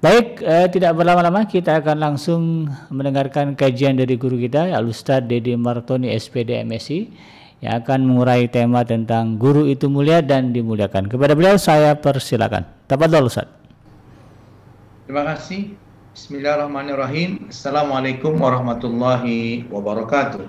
Baik, eh, tidak berlama-lama kita akan langsung mendengarkan kajian dari guru kita Al Ustaz Dedi Martoni SPD MSI yang akan mengurai tema tentang guru itu mulia dan dimuliakan. Kepada beliau saya persilakan. Tafadhol Ustaz. Terima kasih. Bismillahirrahmanirrahim. Assalamualaikum warahmatullahi wabarakatuh.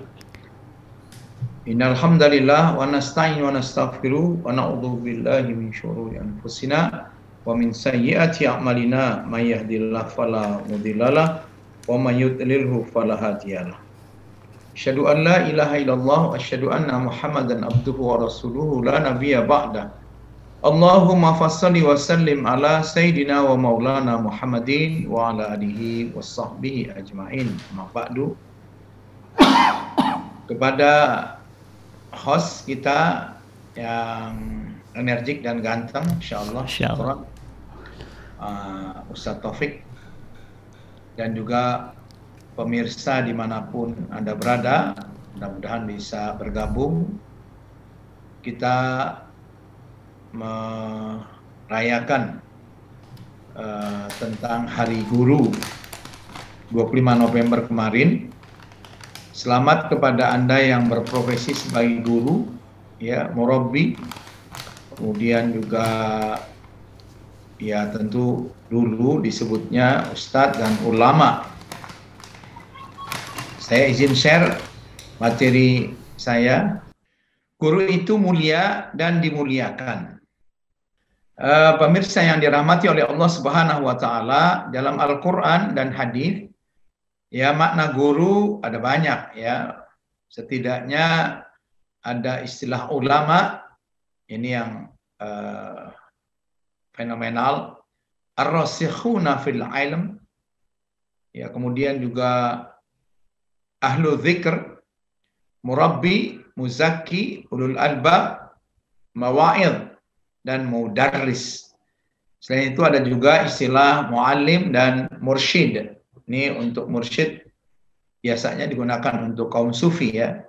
Innal wa nasta'in wa nastaghfiru wa billahi min syururi anfusina wa min sayyiati a'malina may yahdihillahu fala mudhillalah wa may yudlilhu fala hadiyalah Asyhadu an la ilaha illallah wa asyhadu anna Muhammadan abduhu wa rasuluhu la nabiyya ba'da. Allahumma fassalli wa sallim ala sayyidina wa maulana Muhammadin wa ala alihi wa sahbihi ajmain. Ma ba'du. Kepada host kita yang energik dan ganteng insyaallah insyaallah uh, Ustadz Taufik dan juga pemirsa di mana pun Anda berada, mudah-mudahan bisa bergabung. Kita merayakan uh, tentang Hari Guru 25 November kemarin. Selamat kepada Anda yang berprofesi sebagai guru, ya, murabi, kemudian juga ya tentu dulu disebutnya ustadz dan ulama. Saya izin share materi saya. Guru itu mulia dan dimuliakan. Uh, pemirsa yang dirahmati oleh Allah Subhanahu wa taala dalam Al-Qur'an dan hadis ya makna guru ada banyak ya. Setidaknya ada istilah ulama ini yang uh, fenomenal. Ar-rasikhuna fil ilm. Ya kemudian juga ahlu dzikr murabbi muzakki ulul albab mawaid dan mudarris. Selain itu ada juga istilah muallim dan mursyid. Ini untuk mursyid biasanya digunakan untuk kaum sufi ya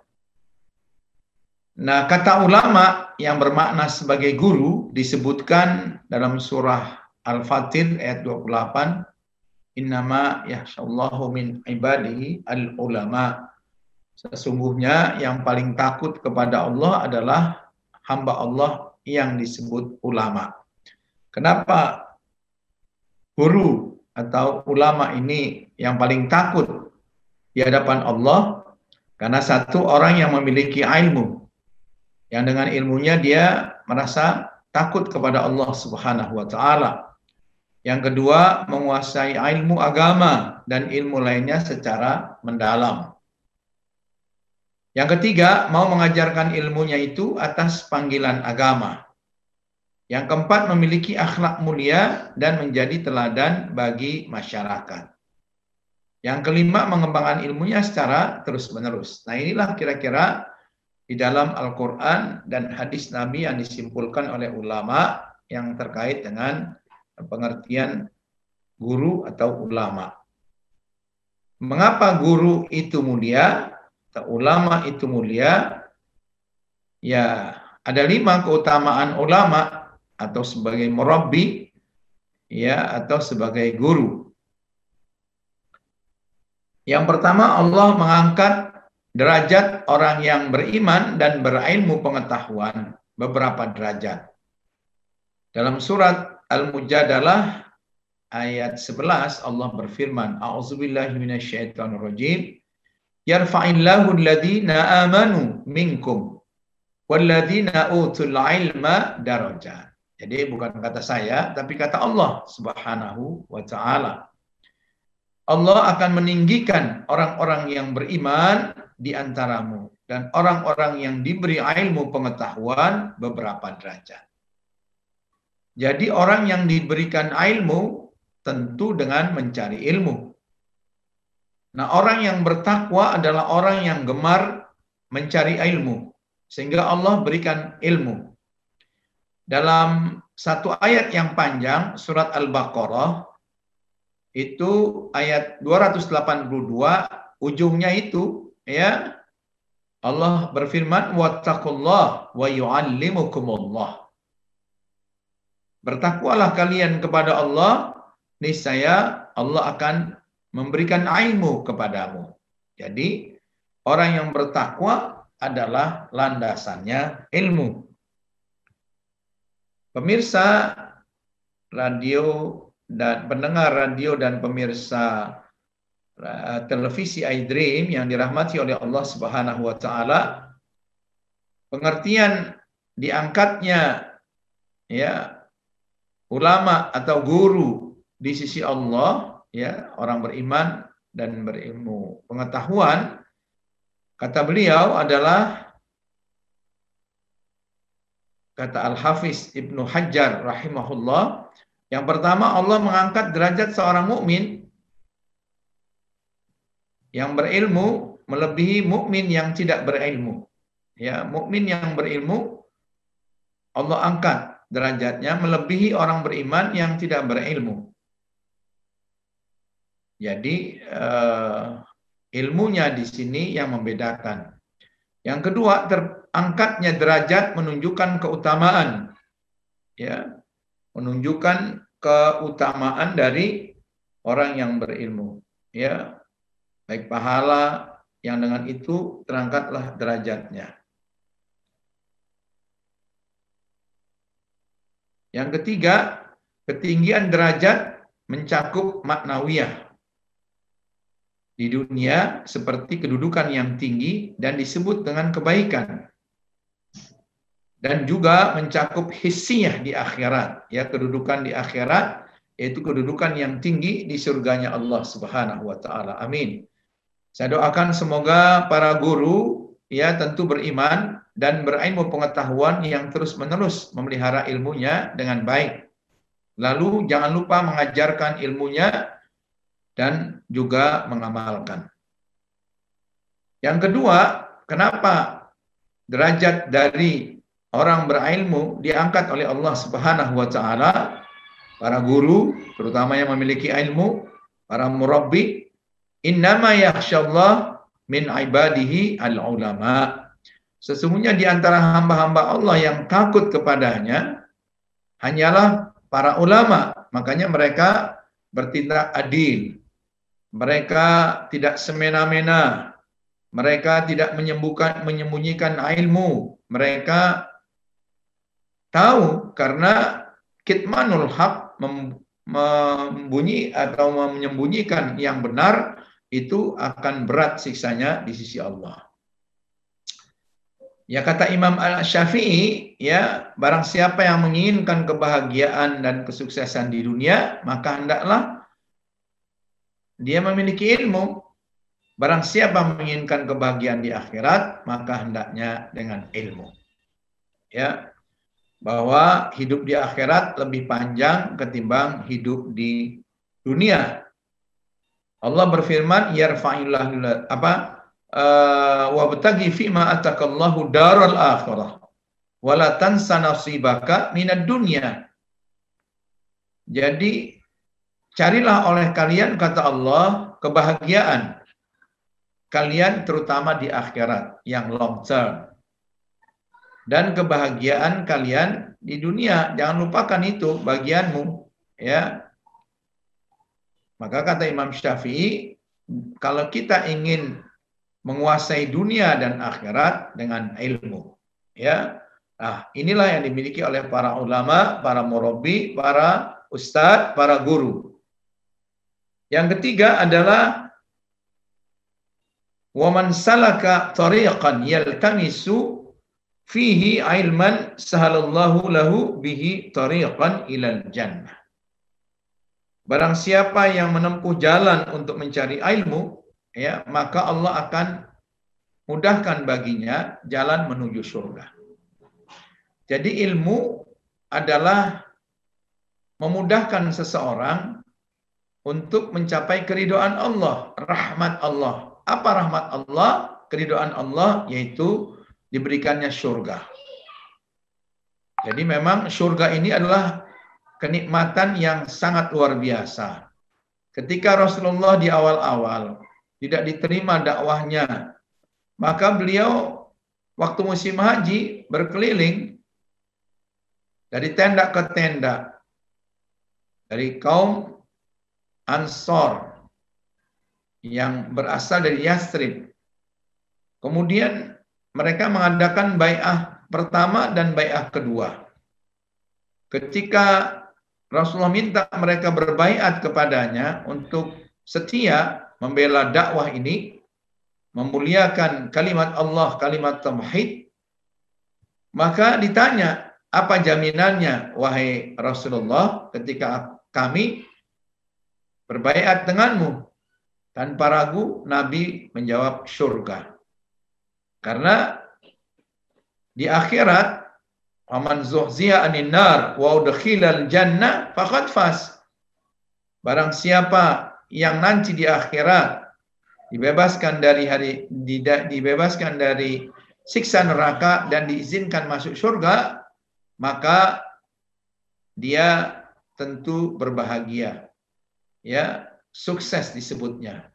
Nah, kata ulama yang bermakna sebagai guru disebutkan dalam surah Al-Fatir ayat 28, Innama yahsyallahu min ibadihi al-ulama. Sesungguhnya yang paling takut kepada Allah adalah hamba Allah yang disebut ulama. Kenapa guru atau ulama ini yang paling takut di hadapan Allah? Karena satu orang yang memiliki ilmu, yang dengan ilmunya dia merasa takut kepada Allah Subhanahu wa taala. Yang kedua, menguasai ilmu agama dan ilmu lainnya secara mendalam. Yang ketiga, mau mengajarkan ilmunya itu atas panggilan agama. Yang keempat, memiliki akhlak mulia dan menjadi teladan bagi masyarakat. Yang kelima, mengembangkan ilmunya secara terus-menerus. Nah, inilah kira-kira di dalam Al-Quran dan hadis Nabi yang disimpulkan oleh ulama yang terkait dengan pengertian guru atau ulama. Mengapa guru itu mulia atau ulama itu mulia? Ya, ada lima keutamaan ulama atau sebagai murabbi ya atau sebagai guru. Yang pertama Allah mengangkat derajat orang yang beriman dan berilmu pengetahuan beberapa derajat. Dalam surat Al-Mujadalah ayat 11 Allah berfirman, A'udzubillahi minasyaitonirrajim. Yarfa'illahu alladhina amanu minkum walladhina utul ilma darajat. Jadi bukan kata saya, tapi kata Allah Subhanahu wa taala. Allah akan meninggikan orang-orang yang beriman di antaramu dan orang-orang yang diberi ilmu pengetahuan beberapa derajat. Jadi orang yang diberikan ilmu tentu dengan mencari ilmu. Nah, orang yang bertakwa adalah orang yang gemar mencari ilmu sehingga Allah berikan ilmu. Dalam satu ayat yang panjang surat Al-Baqarah itu ayat 282 ujungnya itu ya Allah berfirman wattaqullah wa yuallimukumullah Bertakwalah kalian kepada Allah niscaya Allah akan memberikan ilmu kepadamu. Jadi orang yang bertakwa adalah landasannya ilmu. Pemirsa radio dan pendengar radio dan pemirsa televisi iDream yang dirahmati oleh Allah Subhanahu wa taala pengertian diangkatnya ya ulama atau guru di sisi Allah ya orang beriman dan berilmu. Pengetahuan kata beliau adalah kata Al-Hafiz Ibnu Hajar rahimahullah, yang pertama Allah mengangkat derajat seorang mukmin yang berilmu melebihi mukmin yang tidak berilmu. Ya, mukmin yang berilmu Allah angkat derajatnya melebihi orang beriman yang tidak berilmu. Jadi uh, ilmunya di sini yang membedakan. Yang kedua, terangkatnya derajat menunjukkan keutamaan. Ya, menunjukkan keutamaan dari orang yang berilmu. Ya, baik pahala yang dengan itu terangkatlah derajatnya. Yang ketiga, ketinggian derajat mencakup maknawiyah. Di dunia seperti kedudukan yang tinggi dan disebut dengan kebaikan. Dan juga mencakup hissiyah di akhirat ya kedudukan di akhirat yaitu kedudukan yang tinggi di surganya Allah Subhanahu wa taala. Amin saya doakan semoga para guru ya tentu beriman dan berilmu pengetahuan yang terus-menerus memelihara ilmunya dengan baik lalu jangan lupa mengajarkan ilmunya dan juga mengamalkan. Yang kedua, kenapa derajat dari orang berilmu diangkat oleh Allah Subhanahu wa taala? Para guru, terutama yang memiliki ilmu, para murabbi, innama yakhsyallah min ibadihi al-ulama. Sesungguhnya di antara hamba-hamba Allah yang takut kepadanya hanyalah para ulama. Makanya mereka bertindak adil, mereka tidak semena-mena. Mereka tidak menyembuhkan, menyembunyikan ilmu. Mereka tahu karena kitmanul haq membunyi atau menyembunyikan yang benar itu akan berat siksanya di sisi Allah. Ya kata Imam Al-Syafi'i, ya barang siapa yang menginginkan kebahagiaan dan kesuksesan di dunia, maka hendaklah dia memiliki ilmu. Barang siapa menginginkan kebahagiaan di akhirat, maka hendaknya dengan ilmu. Ya, bahwa hidup di akhirat lebih panjang ketimbang hidup di dunia. Allah berfirman, yarfa'illah apa? Uh, wa batagi fi ma atakallahu daral akhirah wala tansa nasibaka minad dunya. Jadi Carilah oleh kalian, kata Allah, kebahagiaan. Kalian terutama di akhirat yang long term. Dan kebahagiaan kalian di dunia. Jangan lupakan itu bagianmu. ya. Maka kata Imam Syafi'i, kalau kita ingin menguasai dunia dan akhirat dengan ilmu. Ya, Nah, inilah yang dimiliki oleh para ulama, para murabi, para ustadz, para guru. Yang ketiga adalah waman salaka tariqan yaltamisu fihi ilman sahalallahu lahu bihi tariqan ilal jannah. Barang siapa yang menempuh jalan untuk mencari ilmu, ya, maka Allah akan mudahkan baginya jalan menuju surga. Jadi ilmu adalah memudahkan seseorang untuk mencapai keridoan Allah, rahmat Allah. Apa rahmat Allah? Keridoan Allah yaitu diberikannya surga. Jadi memang surga ini adalah kenikmatan yang sangat luar biasa. Ketika Rasulullah di awal-awal tidak diterima dakwahnya, maka beliau waktu musim haji berkeliling dari tenda ke tenda, dari kaum Ansor yang berasal dari Yastrib. Kemudian mereka mengadakan bai'ah pertama dan bai'ah kedua. Ketika Rasulullah minta mereka berbaiat kepadanya untuk setia membela dakwah ini, memuliakan kalimat Allah, kalimat tauhid, maka ditanya, apa jaminannya wahai Rasulullah ketika kami berbaiat denganmu? Tanpa ragu Nabi menjawab surga. Karena di akhirat Aman zuhziya anin nar wa udkhilal jannah faqad fas. Barang siapa yang nanti di akhirat dibebaskan dari hari dibebaskan dari siksa neraka dan diizinkan masuk surga, maka dia tentu berbahagia. Ya, sukses disebutnya.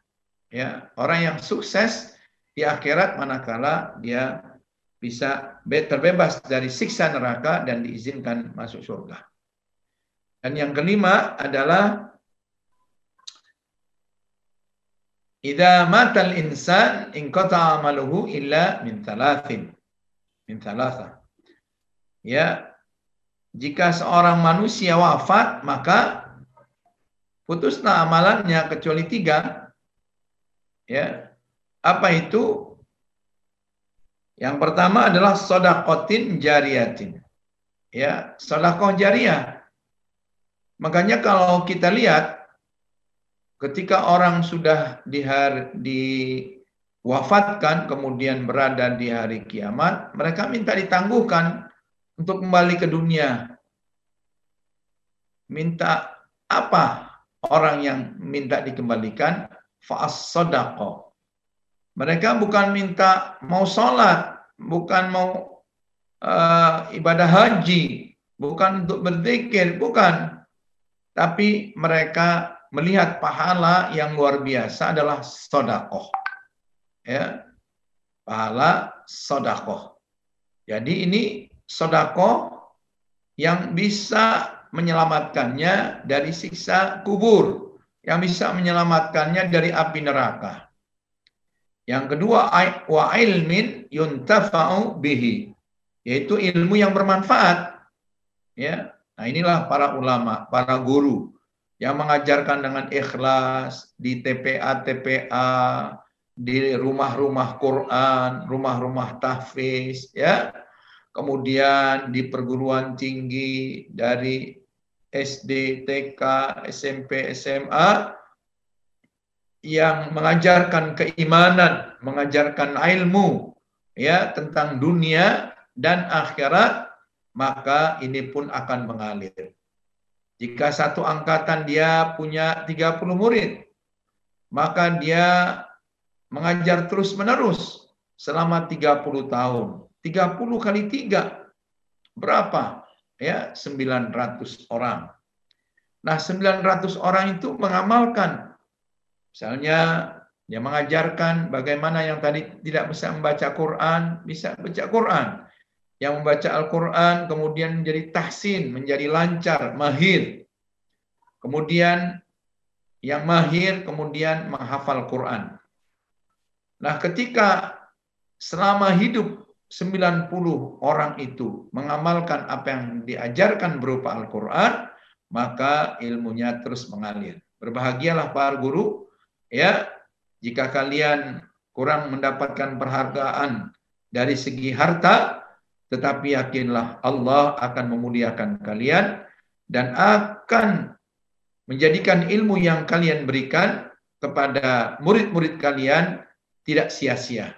Ya, orang yang sukses di akhirat manakala dia bisa terbebas dari siksa neraka dan diizinkan masuk surga. Dan yang kelima adalah Idza matal insan in qata amaluhu illa min thalathin. Min thalatha. Ya, jika seorang manusia wafat, maka putuslah amalannya kecuali tiga. Ya, apa itu? Yang pertama adalah sodakotin jariyatin. Ya, sodakoh jariah. Makanya kalau kita lihat ketika orang sudah di hari, diwafatkan kemudian berada di hari kiamat, mereka minta ditangguhkan untuk kembali ke dunia. Minta apa orang yang minta dikembalikan? Fa'as sodako. Mereka bukan minta mau sholat, bukan mau uh, ibadah haji, bukan untuk berzikir, bukan. Tapi mereka melihat pahala yang luar biasa adalah sodakoh. Ya, pahala sodakoh. Jadi ini sodakoh yang bisa menyelamatkannya dari siksa kubur, yang bisa menyelamatkannya dari api neraka. Yang kedua, wa ilmin yuntafa'u bihi, yaitu ilmu yang bermanfaat. Ya, nah inilah para ulama, para guru yang mengajarkan dengan ikhlas di TPA TPA di rumah-rumah Quran, rumah-rumah tahfiz ya. Kemudian di perguruan tinggi dari SD, TK, SMP, SMA yang mengajarkan keimanan, mengajarkan ilmu ya tentang dunia dan akhirat, maka ini pun akan mengalir. Jika satu angkatan dia punya 30 murid, maka dia mengajar terus-menerus selama 30 tahun. 30 kali 3 berapa? Ya, 900 orang. Nah, 900 orang itu mengamalkan. Misalnya dia mengajarkan bagaimana yang tadi tidak bisa membaca Quran, bisa baca Quran yang membaca Al-Quran kemudian menjadi tahsin, menjadi lancar, mahir. Kemudian yang mahir kemudian menghafal Quran. Nah ketika selama hidup 90 orang itu mengamalkan apa yang diajarkan berupa Al-Quran, maka ilmunya terus mengalir. Berbahagialah para guru, ya, jika kalian kurang mendapatkan perhargaan dari segi harta, tetapi yakinlah Allah akan memuliakan kalian dan akan menjadikan ilmu yang kalian berikan kepada murid-murid kalian tidak sia-sia.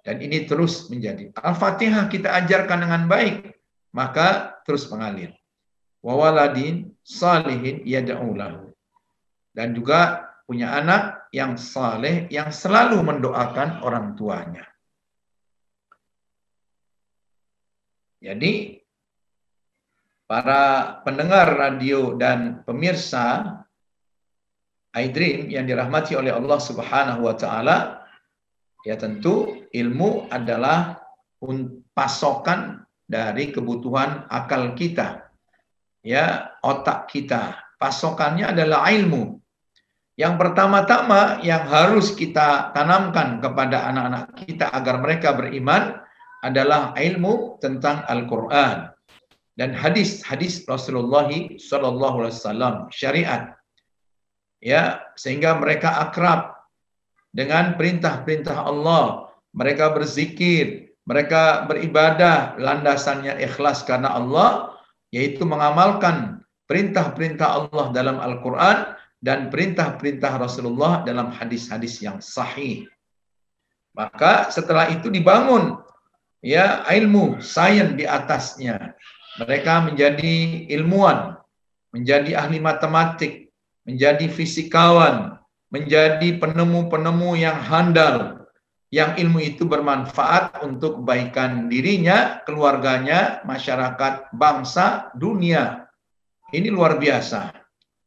Dan ini terus menjadi. Al-Fatihah kita ajarkan dengan baik, maka terus mengalir. Wawaladin salihin yada'ulahu. Dan juga punya anak yang saleh yang selalu mendoakan orang tuanya. Jadi para pendengar radio dan pemirsa iDream yang dirahmati oleh Allah Subhanahu wa taala ya tentu ilmu adalah pasokan dari kebutuhan akal kita ya otak kita pasokannya adalah ilmu Yang pertama-tama yang harus kita tanamkan kepada anak-anak kita agar mereka beriman adalah ilmu tentang Al-Quran dan hadis-hadis Rasulullah Sallallahu Alaihi Wasallam syariat. Ya sehingga mereka akrab dengan perintah-perintah Allah. Mereka berzikir mereka beribadah landasannya ikhlas karena Allah yaitu mengamalkan perintah-perintah Allah dalam Al-Qur'an dan perintah-perintah Rasulullah dalam hadis-hadis yang sahih maka setelah itu dibangun ya ilmu sains di atasnya mereka menjadi ilmuwan menjadi ahli matematik menjadi fisikawan, menjadi penemu-penemu yang handal, yang ilmu itu bermanfaat untuk kebaikan dirinya, keluarganya, masyarakat, bangsa, dunia. Ini luar biasa.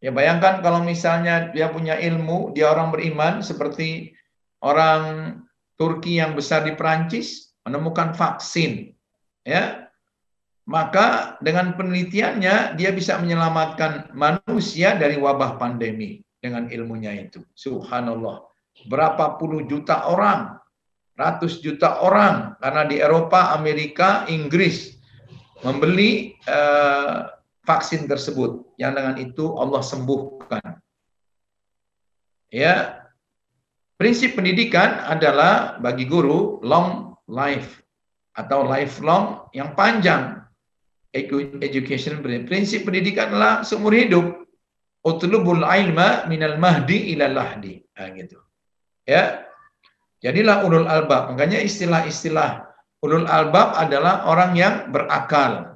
Ya bayangkan kalau misalnya dia punya ilmu, dia orang beriman seperti orang Turki yang besar di Perancis menemukan vaksin. Ya, maka dengan penelitiannya dia bisa menyelamatkan manusia dari wabah pandemi dengan ilmunya itu. Subhanallah. Berapa puluh juta orang, ratus juta orang karena di Eropa, Amerika, Inggris membeli uh, vaksin tersebut. Yang dengan itu Allah sembuhkan. Ya. Prinsip pendidikan adalah bagi guru long life atau lifelong yang panjang education. Prinsip pendidikan adalah seumur hidup. Utlubul ilma minal mahdi ila lahdi. Nah, gitu. Ya. Jadilah ulul albab. Makanya istilah-istilah ulul albab adalah orang yang berakal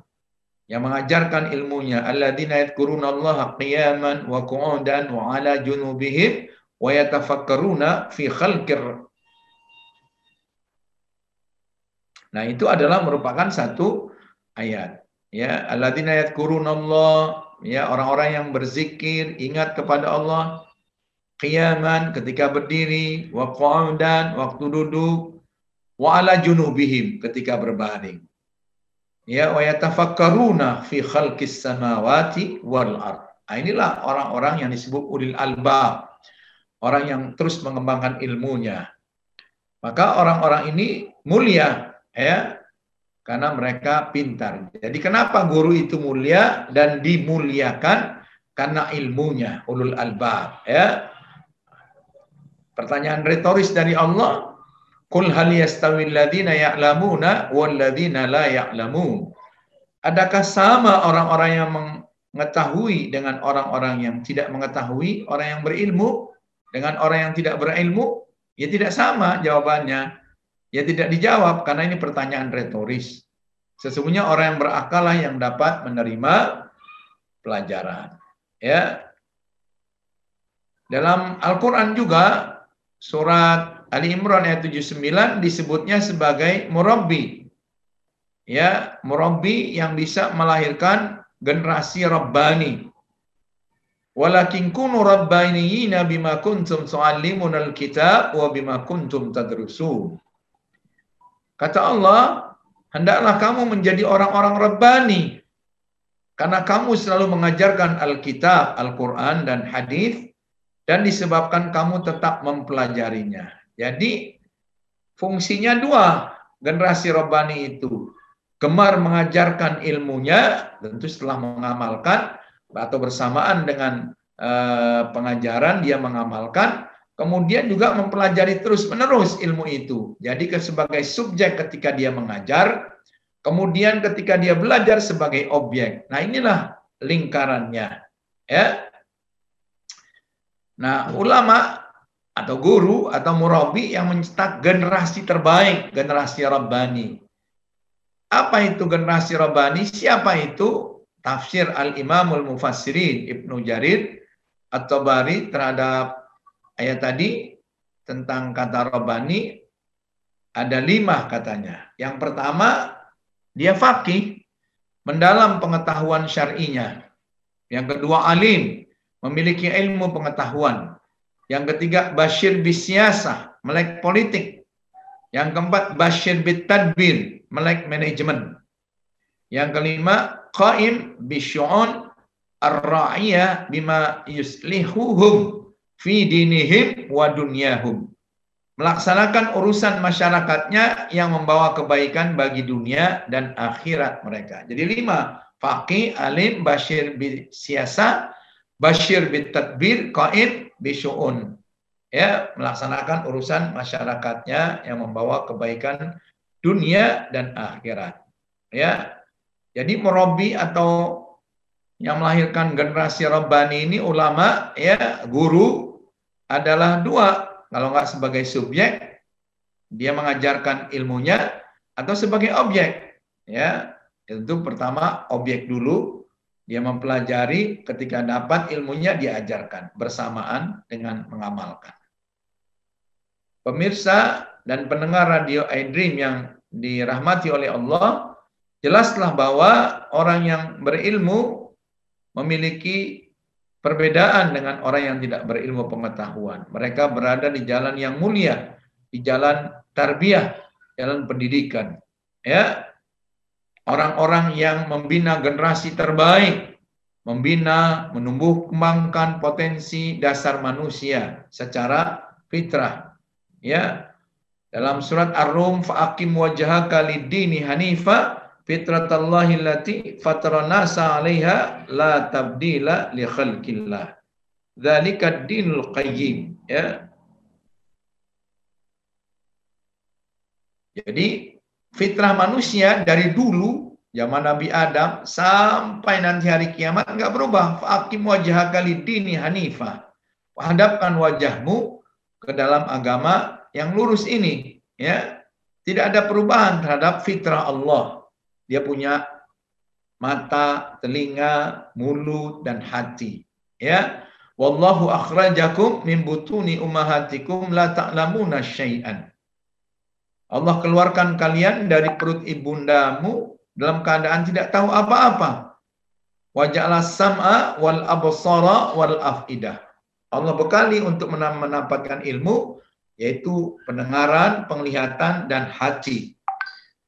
yang mengajarkan ilmunya alladzina yadhkurunallaha qiyaman wa qu'udan wa ala junubihim wa yatafakkaruna fi khalqir. Nah, itu adalah merupakan satu ayat ya. Alladzina yadhkurunallah ya orang-orang yang berzikir ingat kepada Allah qiyaman ketika berdiri wa qu'udan waktu duduk wa ala junubihim ketika berbaring ya wa yatafakkaruna fi khalqis samawati wal ard nah, inilah orang-orang yang disebut ulil albab orang yang terus mengembangkan ilmunya maka orang-orang ini mulia ya karena mereka pintar. Jadi kenapa guru itu mulia dan dimuliakan? Karena ilmunya, ulul albab. Ya. Pertanyaan retoris dari Allah, Kul hal yastawil ladina ya'lamuna ladina la ya'lamun. Adakah sama orang-orang yang mengetahui dengan orang-orang yang tidak mengetahui, orang yang berilmu dengan orang yang tidak berilmu? Ya tidak sama jawabannya. Ya tidak dijawab karena ini pertanyaan retoris. Sesungguhnya orang yang berakal lah yang dapat menerima pelajaran. Ya. Dalam Al-Qur'an juga surat Ali Imran ayat 79 disebutnya sebagai murabbi. Ya, murabbi yang bisa melahirkan generasi rabbani. Walakin kunu rabbaniyina bima kuntum tu'allimunal kitab wa bima kuntum tadrusun. Kata Allah, hendaklah kamu menjadi orang-orang Rabbani. Karena kamu selalu mengajarkan Alkitab, Al-Quran, dan hadis dan disebabkan kamu tetap mempelajarinya. Jadi, fungsinya dua generasi Rabbani itu. Gemar mengajarkan ilmunya, tentu setelah mengamalkan, atau bersamaan dengan uh, pengajaran, dia mengamalkan, kemudian juga mempelajari terus-menerus ilmu itu. Jadi sebagai subjek ketika dia mengajar, kemudian ketika dia belajar sebagai objek. Nah, inilah lingkarannya. Ya. Nah, ulama atau guru atau murabi yang mencetak generasi terbaik, generasi Rabbani. Apa itu generasi Rabbani? Siapa itu? Tafsir Al-Imamul Mufassirin Ibnu Jarir atau Bari terhadap ayat tadi tentang kata robani ada lima katanya. Yang pertama, dia fakih, mendalam pengetahuan syar'inya. Yang kedua, alim, memiliki ilmu pengetahuan. Yang ketiga, basyir bisyasa, melek politik. Yang keempat, basyir bitadbir, melek manajemen. Yang kelima, qaim bisyu'un ar-ra'iyah bima yuslihuhum fi dinihim wa dunyahum. Melaksanakan urusan masyarakatnya yang membawa kebaikan bagi dunia dan akhirat mereka. Jadi lima, faqih, alim, bashir bi siasa, bashir bi tadbir, qaim bi syu'un. Ya, melaksanakan urusan masyarakatnya yang membawa kebaikan dunia dan akhirat. Ya. Jadi merobi atau yang melahirkan generasi Rabbani ini ulama ya guru adalah dua kalau nggak sebagai subjek dia mengajarkan ilmunya atau sebagai objek ya itu pertama objek dulu dia mempelajari ketika dapat ilmunya diajarkan bersamaan dengan mengamalkan pemirsa dan pendengar radio iDream yang dirahmati oleh Allah jelaslah bahwa orang yang berilmu memiliki perbedaan dengan orang yang tidak berilmu pengetahuan. Mereka berada di jalan yang mulia, di jalan tarbiyah, jalan pendidikan. Ya. Orang-orang yang membina generasi terbaik, membina, menumbuh kembangkan potensi dasar manusia secara fitrah. Ya. Dalam surat Ar-Rum fa'akim wajhaka lid-dini hanifa fitratallahi allati fataranasa 'alaiha la tabdila li khalqillah. Dzalika dinul qayyim ya. Jadi fitrah manusia dari dulu zaman Nabi Adam sampai nanti hari kiamat enggak berubah. Faqim wajhaka dini hanifah. Hadapkan wajahmu ke dalam agama yang lurus ini, ya. Tidak ada perubahan terhadap fitrah Allah. Dia punya mata, telinga, mulut dan hati. Ya. Wallahu akhrajakum min butuni ummahatikum la ta'lamuna syai'an. Allah keluarkan kalian dari perut ibundamu dalam keadaan tidak tahu apa-apa. Waja'ala sam'a wal absara wal af'idah. Allah bekali untuk mendapatkan ilmu yaitu pendengaran, penglihatan dan hati.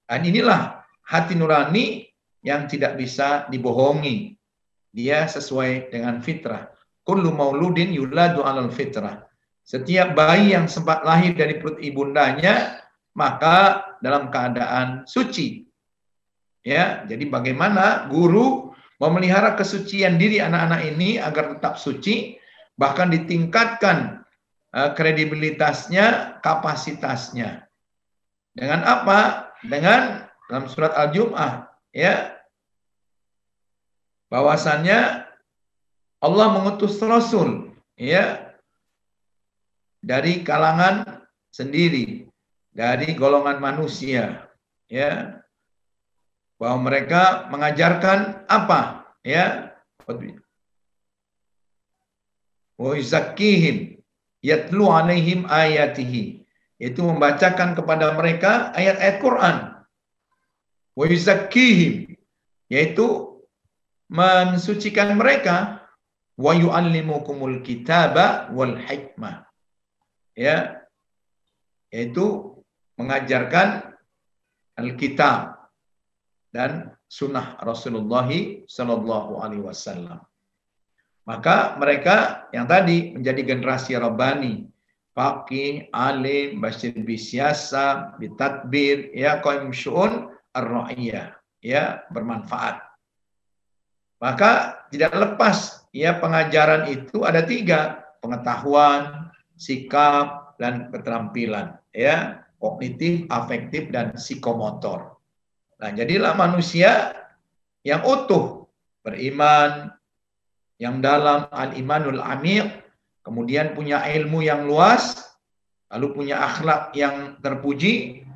Dan inilah hati nurani yang tidak bisa dibohongi. Dia sesuai dengan fitrah. Kullu mauludin yuladu alal fitrah. Setiap bayi yang sempat lahir dari perut ibundanya maka dalam keadaan suci. Ya, jadi bagaimana guru memelihara kesucian diri anak-anak ini agar tetap suci, bahkan ditingkatkan uh, kredibilitasnya, kapasitasnya. Dengan apa? Dengan dalam surat Al-Jum'ah ya bahwasannya Allah mengutus rasul ya dari kalangan sendiri dari golongan manusia ya. Bahwa mereka mengajarkan apa ya? Wa yatlu alaihim ayatihi. Itu membacakan kepada mereka ayat-ayat Quran. Wa yaitu mensucikan mereka. Wa yuallimukumul kitaba wal hikmah. Ya. Yaitu mengajarkan Alkitab dan sunnah Rasulullah Sallallahu Alaihi Wasallam. Maka mereka yang tadi menjadi generasi Rabbani, Faqih, Alim, Basyir Bisyasa, Bitadbir, ya Qaim Syu'un, ar-ra'iyah, ya, bermanfaat. Maka tidak lepas ya pengajaran itu ada tiga, pengetahuan, sikap, dan keterampilan, ya, kognitif, afektif, dan psikomotor. Nah, jadilah manusia yang utuh, beriman, yang dalam al-imanul amir, kemudian punya ilmu yang luas, lalu punya akhlak yang terpuji,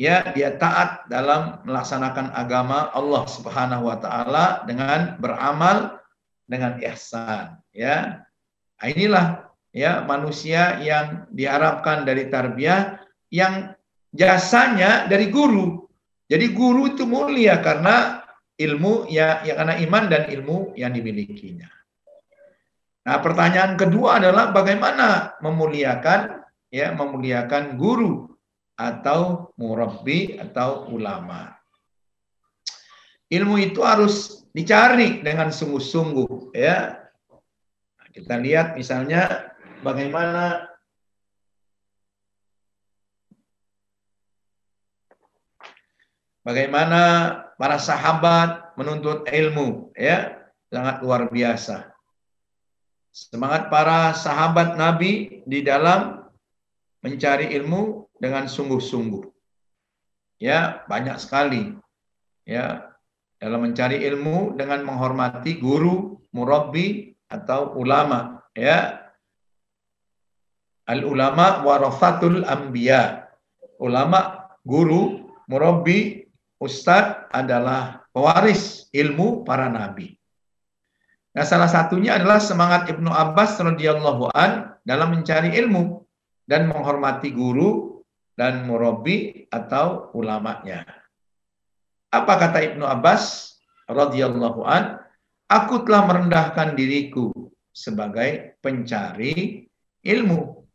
ya dia taat dalam melaksanakan agama Allah Subhanahu wa taala dengan beramal dengan ihsan ya nah, inilah ya manusia yang diharapkan dari tarbiyah yang jasanya dari guru jadi guru itu mulia karena ilmu ya, ya karena iman dan ilmu yang dimilikinya nah pertanyaan kedua adalah bagaimana memuliakan ya memuliakan guru atau murabbi atau ulama. Ilmu itu harus dicari dengan sungguh-sungguh ya. Kita lihat misalnya bagaimana bagaimana para sahabat menuntut ilmu ya sangat luar biasa. Semangat para sahabat Nabi di dalam mencari ilmu dengan sungguh-sungguh. Ya, banyak sekali. Ya, dalam mencari ilmu dengan menghormati guru, murabbi atau ulama, ya. Al ulama warafatul anbiya. Ulama, guru, murabbi, ustadz adalah pewaris ilmu para nabi. Nah, salah satunya adalah semangat Ibnu Abbas radhiyallahu an dalam mencari ilmu dan menghormati guru dan murabi atau ulamanya. Apa kata Ibnu Abbas radhiyallahu an? Aku telah merendahkan diriku sebagai pencari ilmu.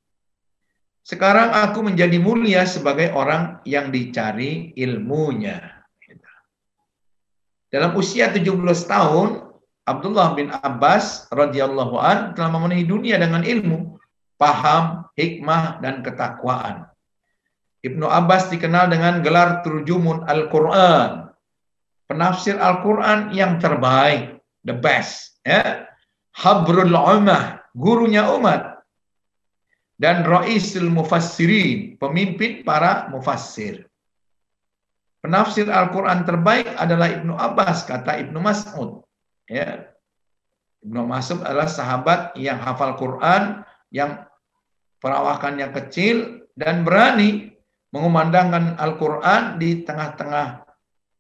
Sekarang aku menjadi mulia sebagai orang yang dicari ilmunya. Dalam usia 17 tahun, Abdullah bin Abbas radhiyallahu an telah memenuhi dunia dengan ilmu, paham, hikmah dan ketakwaan. Ibnu Abbas dikenal dengan gelar turjumun Al-Qur'an. Penafsir Al-Qur'an yang terbaik, the best, ya. Habrul Ummah, gurunya umat. Dan Raisul Mufassirin, pemimpin para mufassir. Penafsir Al-Quran terbaik adalah Ibnu Abbas, kata Ibnu Mas'ud. Ya. Ibnu Mas'ud adalah sahabat yang hafal Quran, yang perawakannya kecil dan berani mengumandangkan Al-Quran di tengah-tengah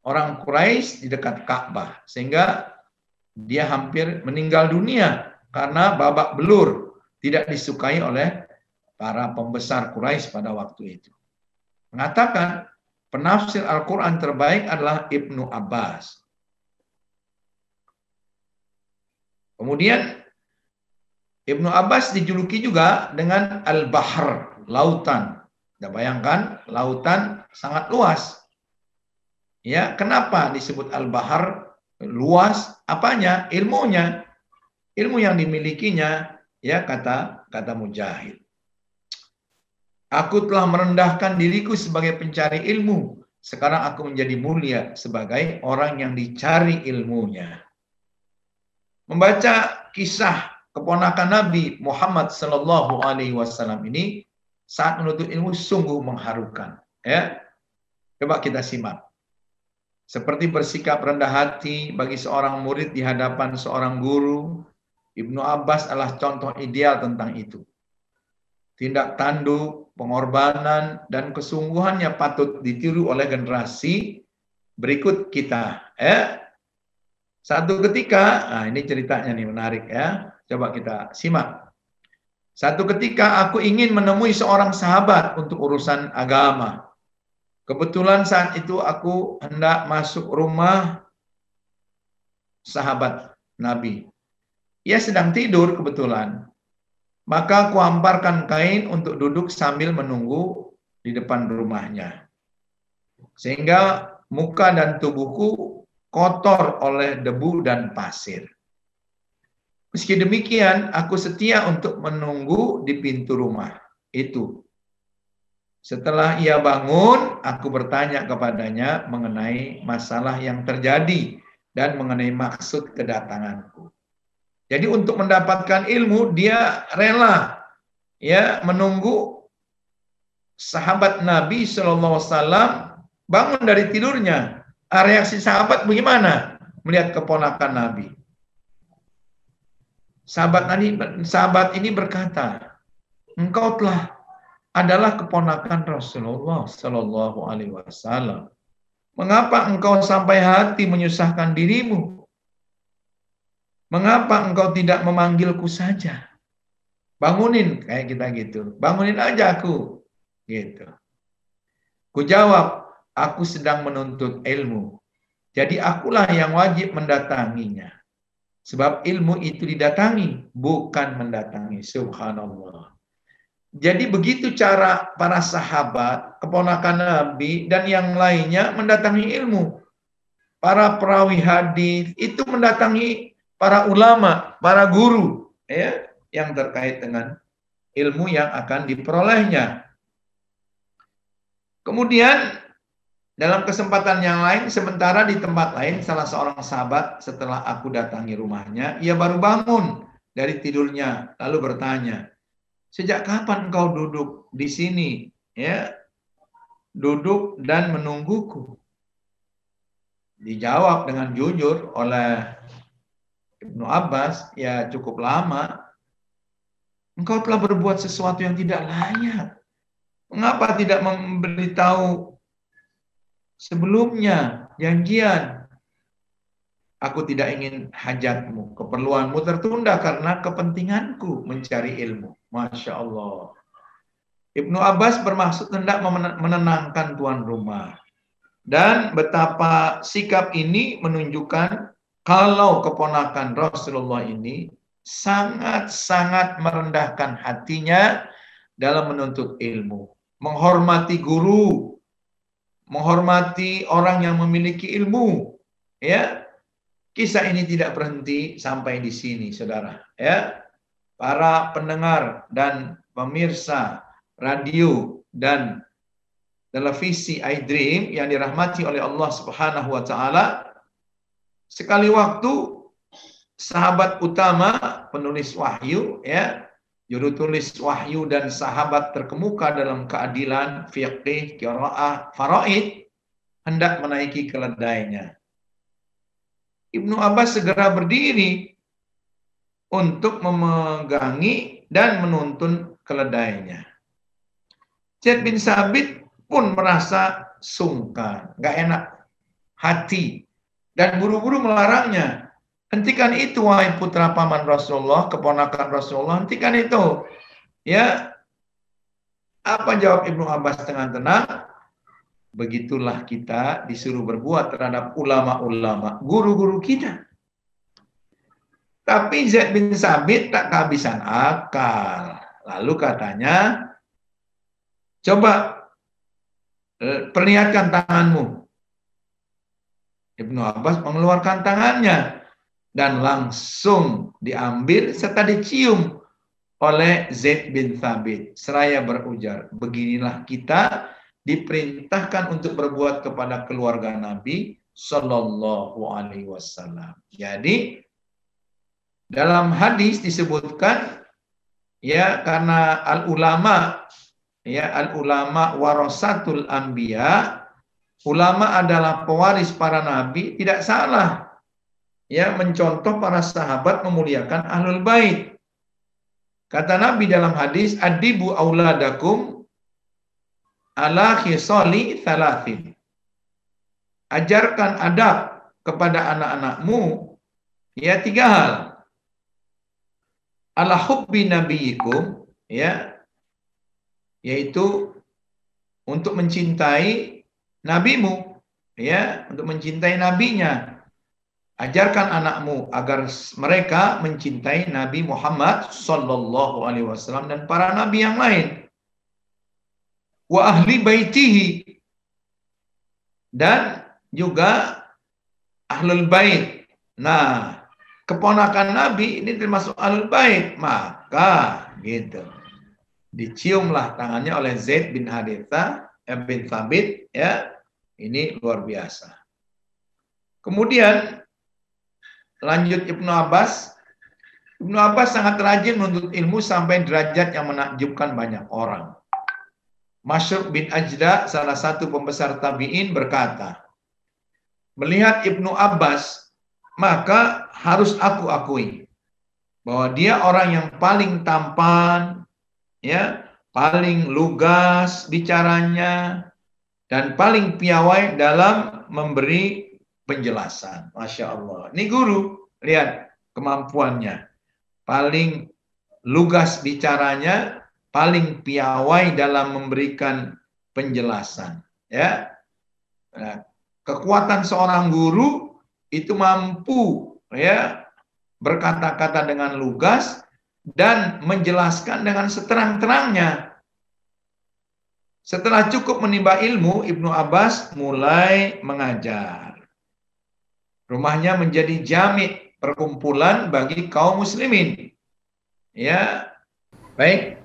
orang Quraisy di dekat Ka'bah. Sehingga dia hampir meninggal dunia karena babak belur tidak disukai oleh para pembesar Quraisy pada waktu itu. Mengatakan penafsir Al-Quran terbaik adalah Ibnu Abbas. Kemudian Ibnu Abbas dijuluki juga dengan Al-Bahr, lautan. Anda bayangkan, lautan sangat luas. Ya, kenapa disebut Al-Bahr luas? Apanya? Ilmunya. Ilmu yang dimilikinya, ya kata kata Mujahid. Aku telah merendahkan diriku sebagai pencari ilmu. Sekarang aku menjadi mulia sebagai orang yang dicari ilmunya. Membaca kisah keponakan Nabi Muhammad Sallallahu Alaihi Wasallam ini saat menuntut ilmu sungguh mengharukan. Ya, coba kita simak. Seperti bersikap rendah hati bagi seorang murid di hadapan seorang guru, Ibnu Abbas adalah contoh ideal tentang itu. Tindak tanduk, pengorbanan, dan kesungguhannya patut ditiru oleh generasi berikut kita. Ya, satu ketika, nah ini ceritanya nih menarik ya. Coba kita simak. Satu ketika aku ingin menemui seorang sahabat untuk urusan agama. Kebetulan saat itu aku hendak masuk rumah sahabat Nabi. Ia sedang tidur kebetulan. Maka aku hamparkan kain untuk duduk sambil menunggu di depan rumahnya. Sehingga muka dan tubuhku kotor oleh debu dan pasir. Meski demikian, aku setia untuk menunggu di pintu rumah itu. Setelah ia bangun, aku bertanya kepadanya mengenai masalah yang terjadi dan mengenai maksud kedatanganku. Jadi untuk mendapatkan ilmu dia rela ya menunggu sahabat Nabi Shallallahu Alaihi Wasallam bangun dari tidurnya Ah, reaksi sahabat bagaimana melihat keponakan Nabi? Sahabat ini, sahabat ini berkata, engkau telah adalah keponakan Rasulullah Shallallahu Alaihi Wasallam. Mengapa engkau sampai hati menyusahkan dirimu? Mengapa engkau tidak memanggilku saja? Bangunin kayak kita gitu. Bangunin aja aku. Gitu. Ku jawab, aku sedang menuntut ilmu. Jadi akulah yang wajib mendatanginya. Sebab ilmu itu didatangi, bukan mendatangi. Subhanallah. Jadi begitu cara para sahabat, keponakan Nabi, dan yang lainnya mendatangi ilmu. Para perawi hadis itu mendatangi para ulama, para guru, ya, yang terkait dengan ilmu yang akan diperolehnya. Kemudian dalam kesempatan yang lain, sementara di tempat lain, salah seorang sahabat setelah aku datangi rumahnya, ia baru bangun dari tidurnya, lalu bertanya, sejak kapan engkau duduk di sini? Ya, duduk dan menungguku. Dijawab dengan jujur oleh Ibnu Abbas, ya cukup lama. Engkau telah berbuat sesuatu yang tidak layak. Mengapa tidak memberitahu sebelumnya janjian? Aku tidak ingin hajatmu, keperluanmu tertunda karena kepentinganku mencari ilmu. Masya Allah. Ibnu Abbas bermaksud hendak menenangkan tuan rumah. Dan betapa sikap ini menunjukkan kalau keponakan Rasulullah ini sangat-sangat merendahkan hatinya dalam menuntut ilmu. Menghormati guru, menghormati orang yang memiliki ilmu. Ya, kisah ini tidak berhenti sampai di sini, saudara. Ya, para pendengar dan pemirsa radio dan televisi iDream yang dirahmati oleh Allah Subhanahu wa taala sekali waktu sahabat utama penulis wahyu ya juru tulis wahyu dan sahabat terkemuka dalam keadilan fiqih qiraah faraid hendak menaiki keledainya. Ibnu Abbas segera berdiri untuk memegangi dan menuntun keledainya. Zaid bin Sabit pun merasa sungkan, nggak enak hati dan buru-buru melarangnya. Hentikan itu wahai putra paman Rasulullah, keponakan Rasulullah, hentikan itu. Ya. Apa jawab Ibnu Abbas dengan tenang? Begitulah kita disuruh berbuat terhadap ulama-ulama, guru-guru kita. Tapi Zaid bin Sabit tak kehabisan akal. Lalu katanya, Coba eh, perlihatkan tanganmu. Ibnu Abbas mengeluarkan tangannya dan langsung diambil serta dicium oleh Zaid bin Thabit. Seraya berujar, beginilah kita diperintahkan untuk berbuat kepada keluarga Nabi Shallallahu Alaihi Wasallam. Jadi dalam hadis disebutkan ya karena al ulama ya al ulama warasatul anbiya ulama adalah pewaris para nabi tidak salah. Ya mencontoh para sahabat memuliakan ahlul bait. Kata nabi dalam hadis adibu auladakum ala khisali thalathin. Ajarkan adab kepada anak-anakmu. Ya tiga hal. Ala hubbi nabiyikum ya yaitu untuk mencintai nabimu ya untuk mencintai nabinya. Ajarkan anakmu agar mereka mencintai Nabi Muhammad sallallahu alaihi wasallam dan para nabi yang lain. Wa ahli baitihi dan juga ahlul bait. Nah keponakan nabi ini termasuk ahlul bait. Maka gitu. Diciumlah tangannya oleh Zaid bin Haritha eh, bin Thabit ya ini luar biasa. Kemudian lanjut Ibnu Abbas. Ibnu Abbas sangat rajin menuntut ilmu sampai derajat yang menakjubkan banyak orang. Masyur bin Ajda salah satu pembesar tabi'in berkata melihat Ibnu Abbas maka harus aku akui bahwa dia orang yang paling tampan, ya paling lugas bicaranya dan paling piawai dalam memberi penjelasan. Masya Allah. Ini guru, lihat kemampuannya. Paling lugas bicaranya, paling piawai dalam memberikan penjelasan. Ya, nah, kekuatan seorang guru itu mampu ya berkata-kata dengan lugas dan menjelaskan dengan seterang-terangnya. Setelah cukup menimba ilmu, Ibnu Abbas mulai mengajar. Rumahnya menjadi jamik perkumpulan bagi kaum muslimin. Ya, baik.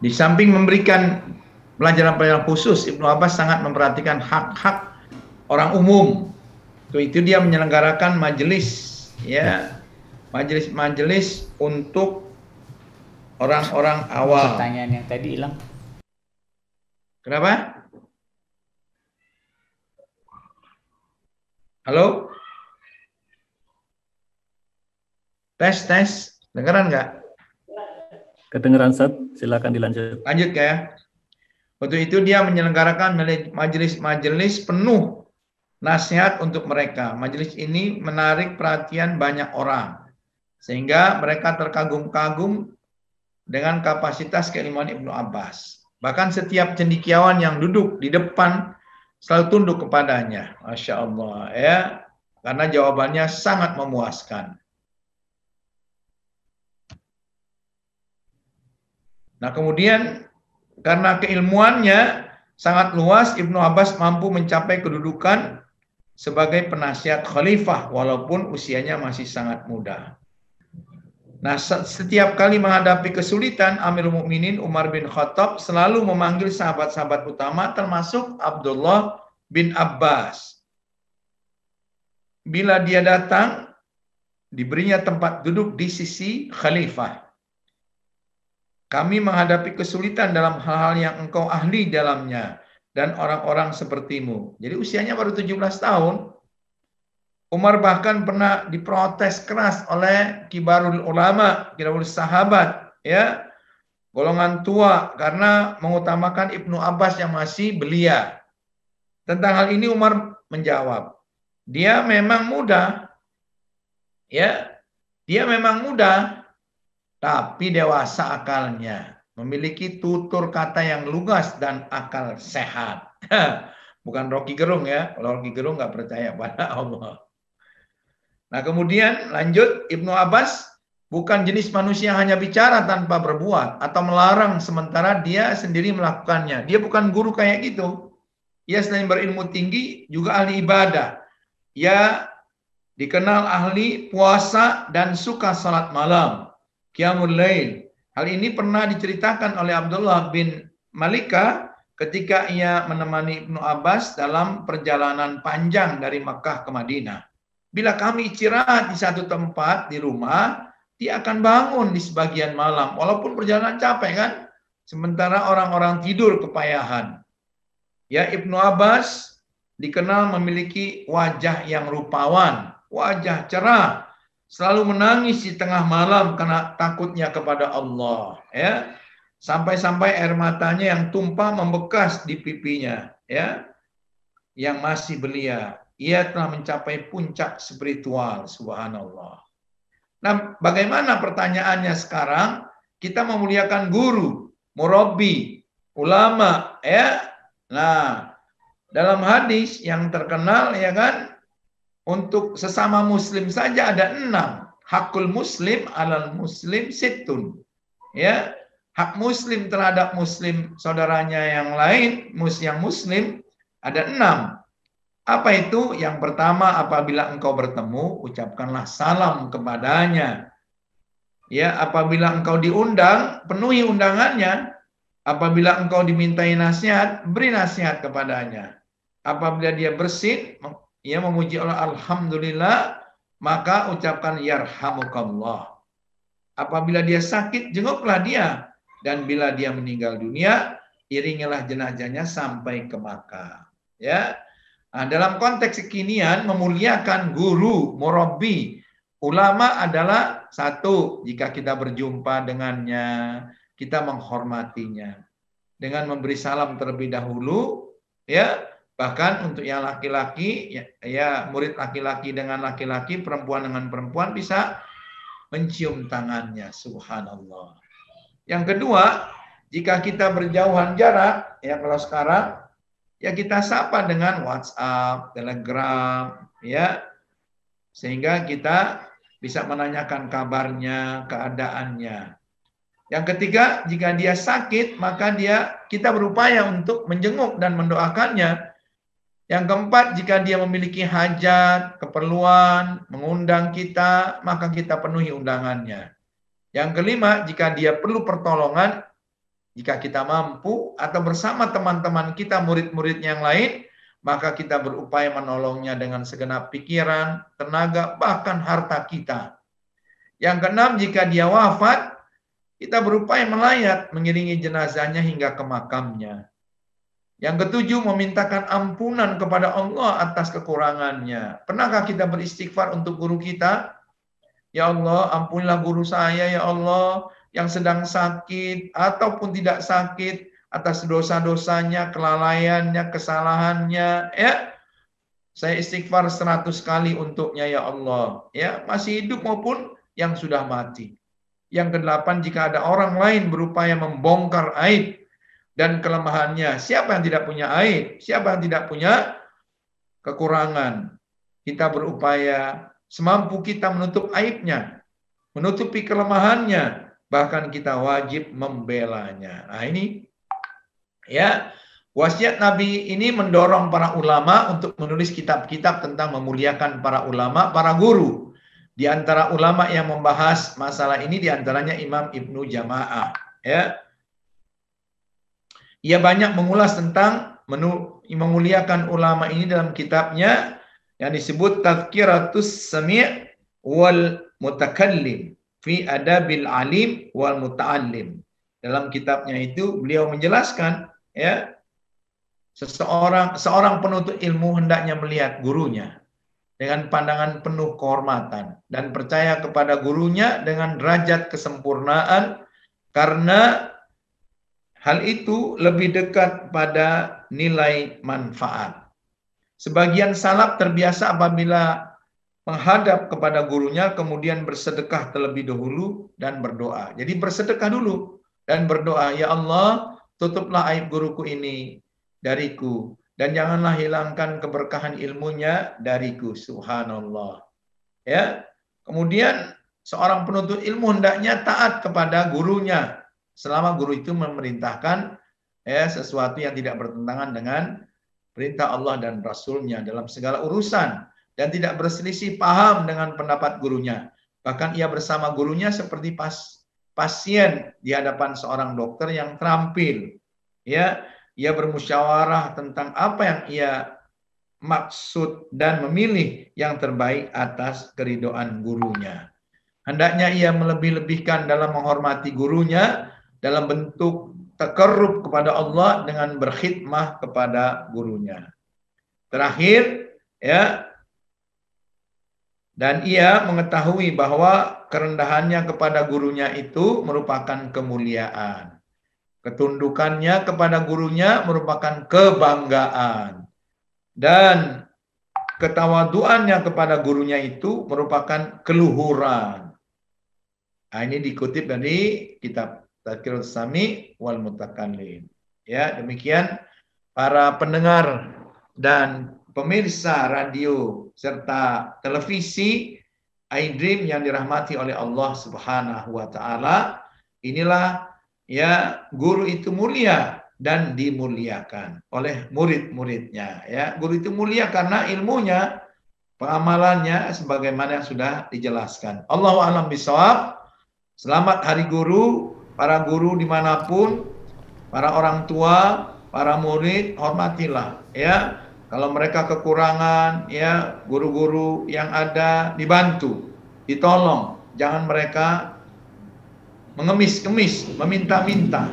Di samping memberikan pelajaran-pelajaran khusus, Ibnu Abbas sangat memperhatikan hak-hak orang umum. Itu, itu dia menyelenggarakan majelis ya, majelis-majelis untuk orang-orang awam. Pertanyaan yang tadi hilang. Kenapa? Halo? Tes, tes. Dengeran nggak? Kedengeran Sat, silakan dilanjut. Lanjut ya. Waktu itu dia menyelenggarakan majelis-majelis penuh nasihat untuk mereka. Majelis ini menarik perhatian banyak orang. Sehingga mereka terkagum-kagum dengan kapasitas keilmuan Ibnu Abbas. Bahkan setiap cendikiawan yang duduk di depan selalu tunduk kepadanya. Masya Allah ya. Karena jawabannya sangat memuaskan. Nah kemudian karena keilmuannya sangat luas, Ibnu Abbas mampu mencapai kedudukan sebagai penasihat khalifah walaupun usianya masih sangat muda. Nah, setiap kali menghadapi kesulitan, Amirul Mukminin Umar bin Khattab selalu memanggil sahabat-sahabat utama termasuk Abdullah bin Abbas. Bila dia datang, diberinya tempat duduk di sisi khalifah. Kami menghadapi kesulitan dalam hal-hal yang engkau ahli dalamnya dan orang-orang sepertimu. Jadi usianya baru 17 tahun. Umar bahkan pernah diprotes keras oleh kibarul ulama, kibarul sahabat, ya, golongan tua karena mengutamakan Ibnu Abbas yang masih belia. Tentang hal ini Umar menjawab, dia memang muda, ya, dia memang muda, tapi dewasa akalnya, memiliki tutur kata yang lugas dan akal sehat. Bukan Rocky Gerung ya, kalau Rocky Gerung nggak percaya pada Allah. Nah kemudian lanjut Ibnu Abbas bukan jenis manusia hanya bicara tanpa berbuat atau melarang sementara dia sendiri melakukannya. Dia bukan guru kayak gitu. Ia selain berilmu tinggi juga ahli ibadah. Ia dikenal ahli puasa dan suka salat malam. Qiyamul Lail. Hal ini pernah diceritakan oleh Abdullah bin Malika ketika ia menemani Ibnu Abbas dalam perjalanan panjang dari Makkah ke Madinah. Bila kami istirahat di satu tempat di rumah, dia akan bangun di sebagian malam. Walaupun perjalanan capek kan, sementara orang-orang tidur kepayahan. Ya Ibnu Abbas dikenal memiliki wajah yang rupawan, wajah cerah, selalu menangis di tengah malam karena takutnya kepada Allah ya sampai-sampai air matanya yang tumpah membekas di pipinya ya yang masih belia ia telah mencapai puncak spiritual subhanallah nah bagaimana pertanyaannya sekarang kita memuliakan guru murabi ulama ya nah dalam hadis yang terkenal ya kan untuk sesama muslim saja ada enam. Hakul muslim alal muslim situn. Ya, hak muslim terhadap muslim saudaranya yang lain, mus yang muslim ada enam. Apa itu? Yang pertama, apabila engkau bertemu, ucapkanlah salam kepadanya. Ya, apabila engkau diundang, penuhi undangannya. Apabila engkau dimintai nasihat, beri nasihat kepadanya. Apabila dia bersih, ia memuji Allah alhamdulillah maka ucapkan yarhamukallah apabila dia sakit jenguklah dia dan bila dia meninggal dunia iringilah jenazahnya sampai ke Makkah ya nah, dalam konteks kekinian memuliakan guru murabi ulama adalah satu jika kita berjumpa dengannya kita menghormatinya dengan memberi salam terlebih dahulu ya Bahkan untuk yang laki-laki, ya, ya murid laki-laki dengan laki-laki, perempuan dengan perempuan bisa mencium tangannya. Subhanallah. Yang kedua, jika kita berjauhan jarak, ya kalau sekarang, ya kita sapa dengan WhatsApp, Telegram, ya, sehingga kita bisa menanyakan kabarnya, keadaannya. Yang ketiga, jika dia sakit, maka dia kita berupaya untuk menjenguk dan mendoakannya yang keempat, jika dia memiliki hajat, keperluan, mengundang kita, maka kita penuhi undangannya. Yang kelima, jika dia perlu pertolongan, Jika kita mampu atau bersama teman-teman kita murid-murid yang lain, maka kita berupaya menolongnya dengan segenap pikiran, tenaga, bahkan harta kita. Yang keenam, jika dia wafat, kita berupaya melayat mengiringi jenazahnya hingga ke makamnya. Yang ketujuh, memintakan ampunan kepada Allah atas kekurangannya. Pernahkah kita beristighfar untuk guru kita? Ya Allah, ampunilah guru saya, ya Allah, yang sedang sakit ataupun tidak sakit atas dosa-dosanya, kelalaiannya, kesalahannya, ya. Saya istighfar seratus kali untuknya, ya Allah. Ya, masih hidup maupun yang sudah mati. Yang kedelapan, jika ada orang lain berupaya membongkar aib dan kelemahannya. Siapa yang tidak punya aib? Siapa yang tidak punya kekurangan? Kita berupaya semampu kita menutup aibnya, menutupi kelemahannya, bahkan kita wajib membelanya. Nah ini ya wasiat Nabi ini mendorong para ulama untuk menulis kitab-kitab tentang memuliakan para ulama, para guru. Di antara ulama yang membahas masalah ini di antaranya Imam Ibnu Jamaah. Ya, ia banyak mengulas tentang menu, memuliakan ulama ini dalam kitabnya yang disebut Tazkiratus Sami' wal Mutakallim fi Adabil Alim wal Muta'allim. Dalam kitabnya itu beliau menjelaskan ya seseorang seorang penuntut ilmu hendaknya melihat gurunya dengan pandangan penuh kehormatan dan percaya kepada gurunya dengan derajat kesempurnaan karena Hal itu lebih dekat pada nilai manfaat. Sebagian salaf terbiasa apabila menghadap kepada gurunya kemudian bersedekah terlebih dahulu dan berdoa. Jadi bersedekah dulu dan berdoa, "Ya Allah, tutuplah aib guruku ini dariku dan janganlah hilangkan keberkahan ilmunya dariku." Subhanallah. Ya. Kemudian seorang penuntut ilmu hendaknya taat kepada gurunya selama guru itu memerintahkan ya sesuatu yang tidak bertentangan dengan perintah Allah dan Rasulnya dalam segala urusan dan tidak berselisih paham dengan pendapat gurunya. Bahkan ia bersama gurunya seperti pas, pasien di hadapan seorang dokter yang terampil. Ya, ia bermusyawarah tentang apa yang ia maksud dan memilih yang terbaik atas keridoan gurunya. Hendaknya ia melebih-lebihkan dalam menghormati gurunya dalam bentuk takarrub kepada Allah dengan berkhidmah kepada gurunya. Terakhir, ya, dan ia mengetahui bahwa kerendahannya kepada gurunya itu merupakan kemuliaan. Ketundukannya kepada gurunya merupakan kebanggaan. Dan ketawaduannya kepada gurunya itu merupakan keluhuran. Nah, ini dikutip dari kitab Tadkirul Sami wal Mutakallim. Ya, demikian para pendengar dan pemirsa radio serta televisi iDream yang dirahmati oleh Allah Subhanahu wa taala. Inilah ya guru itu mulia dan dimuliakan oleh murid-muridnya ya. Guru itu mulia karena ilmunya, pengamalannya sebagaimana yang sudah dijelaskan. Allahu a'lam bishawab. Selamat Hari Guru para guru di mana pun, para orang tua, para murid, hormatilah ya. Kalau mereka kekurangan, ya guru-guru yang ada dibantu, ditolong. Jangan mereka mengemis-kemis, meminta-minta.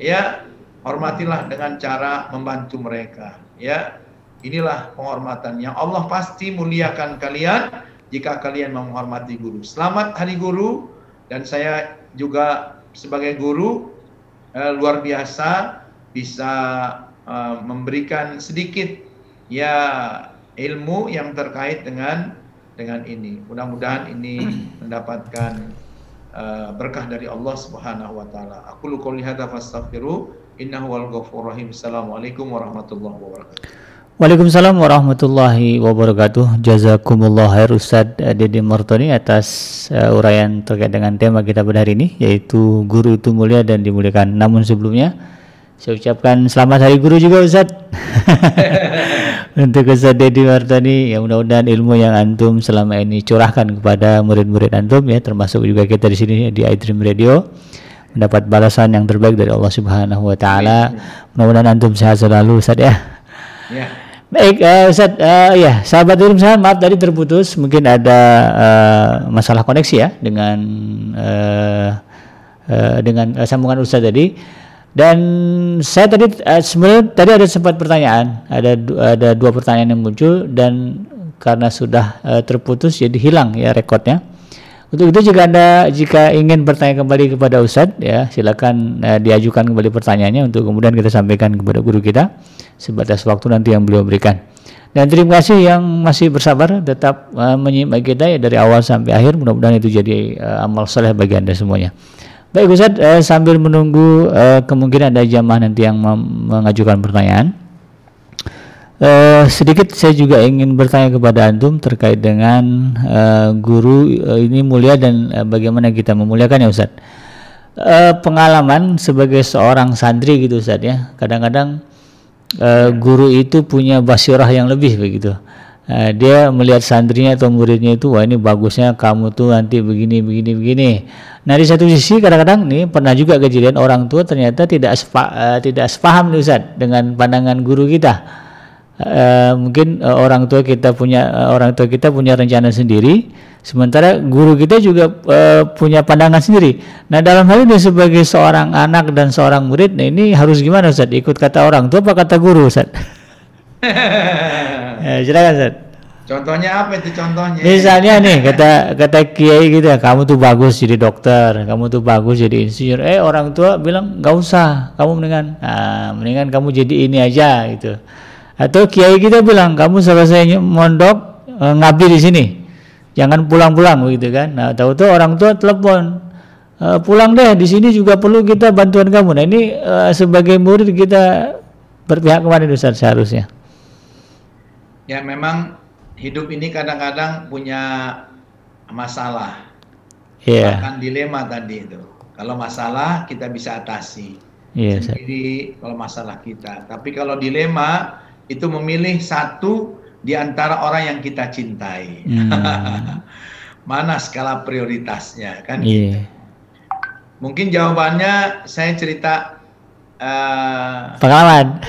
Ya, hormatilah dengan cara membantu mereka. Ya, inilah penghormatan yang Allah pasti muliakan kalian jika kalian menghormati guru. Selamat Hari Guru dan saya juga sebagai guru uh, luar biasa bisa uh, memberikan sedikit ya ilmu yang terkait dengan dengan ini. Mudah-mudahan ini mendapatkan uh, berkah dari Allah Subhanahu wa taala. Aku lu qouli hadza fastaghfiru innahu wal ghafurur rahim. Assalamualaikum warahmatullahi wabarakatuh. Waalaikumsalam warahmatullahi wabarakatuh. Jazakumullah khair Ustaz Dede Martoni atas uh, uraian terkait dengan tema kita pada hari ini yaitu guru itu mulia dan dimuliakan. Namun sebelumnya saya ucapkan selamat hari guru juga Ustaz. Untuk Ustaz Dede Martoni ya mudah-mudahan ilmu yang antum selama ini curahkan kepada murid-murid antum ya termasuk juga kita di sini di iDream Radio mendapat balasan yang terbaik dari Allah Subhanahu wa taala. Mudah-mudahan antum sehat selalu Ustaz ya. Ya. Baik, uh, Ustaz, uh, ya, sahabat ilmu saya maaf tadi terputus, mungkin ada uh, masalah koneksi ya dengan uh, uh, dengan uh, sambungan Ustaz tadi. Dan saya tadi uh, sebenarnya tadi ada sempat pertanyaan, ada ada dua pertanyaan yang muncul dan karena sudah uh, terputus jadi hilang ya rekodnya. Untuk itu jika Anda jika ingin bertanya kembali kepada Ustadz ya silakan uh, diajukan kembali pertanyaannya untuk kemudian kita sampaikan kepada guru kita sebatas waktu nanti yang beliau berikan. Dan terima kasih yang masih bersabar tetap uh, menyimak kita ya dari awal sampai akhir mudah-mudahan itu jadi uh, amal soleh bagi Anda semuanya. Baik Ustaz, eh, sambil menunggu eh, kemungkinan ada jamaah nanti yang mengajukan pertanyaan. Eh, sedikit saya juga ingin bertanya kepada antum terkait dengan eh, guru eh, ini mulia dan eh, bagaimana kita memuliakan ya Ustaz. Eh, pengalaman sebagai seorang santri gitu Ustaz ya. Kadang-kadang eh, guru itu punya basyurah yang lebih begitu. Uh, dia melihat santrinya atau muridnya itu wah ini bagusnya kamu tuh nanti begini begini begini Nah di satu sisi kadang-kadang nih pernah juga kejadian orang tua ternyata tidak sepa, uh, tidak sepaham nih Ustaz dengan pandangan guru kita. Uh, mungkin uh, orang tua kita punya uh, orang tua kita punya rencana sendiri, sementara guru kita juga uh, punya pandangan sendiri. Nah dalam hal ini sebagai seorang anak dan seorang murid, nah ini harus gimana Ustaz? Ikut kata orang tua apa kata guru Ustaz? Ya, silakan Ustaz. Contohnya apa itu contohnya? Misalnya nih kata kata kiai gitu ya, kamu tuh bagus jadi dokter, kamu tuh bagus jadi insinyur. Eh orang tua bilang nggak usah, kamu mendingan, nah, mendingan kamu jadi ini aja gitu. Atau kiai kita bilang kamu selesai mondok eh, ngabdi di sini, jangan pulang-pulang begitu kan. Nah tahu tuh orang tua telepon, e, pulang deh di sini juga perlu kita bantuan kamu. Nah ini e, sebagai murid kita berpihak ke mana Ustaz seharusnya? Ya memang hidup ini kadang-kadang punya masalah. Yeah. Bahkan dilema tadi itu. Kalau masalah kita bisa atasi yeah, sendiri kalau masalah kita. Tapi kalau dilema itu memilih satu di antara orang yang kita cintai. Hmm. Mana skala prioritasnya kan? Yeah. Mungkin jawabannya saya cerita uh, pengalaman.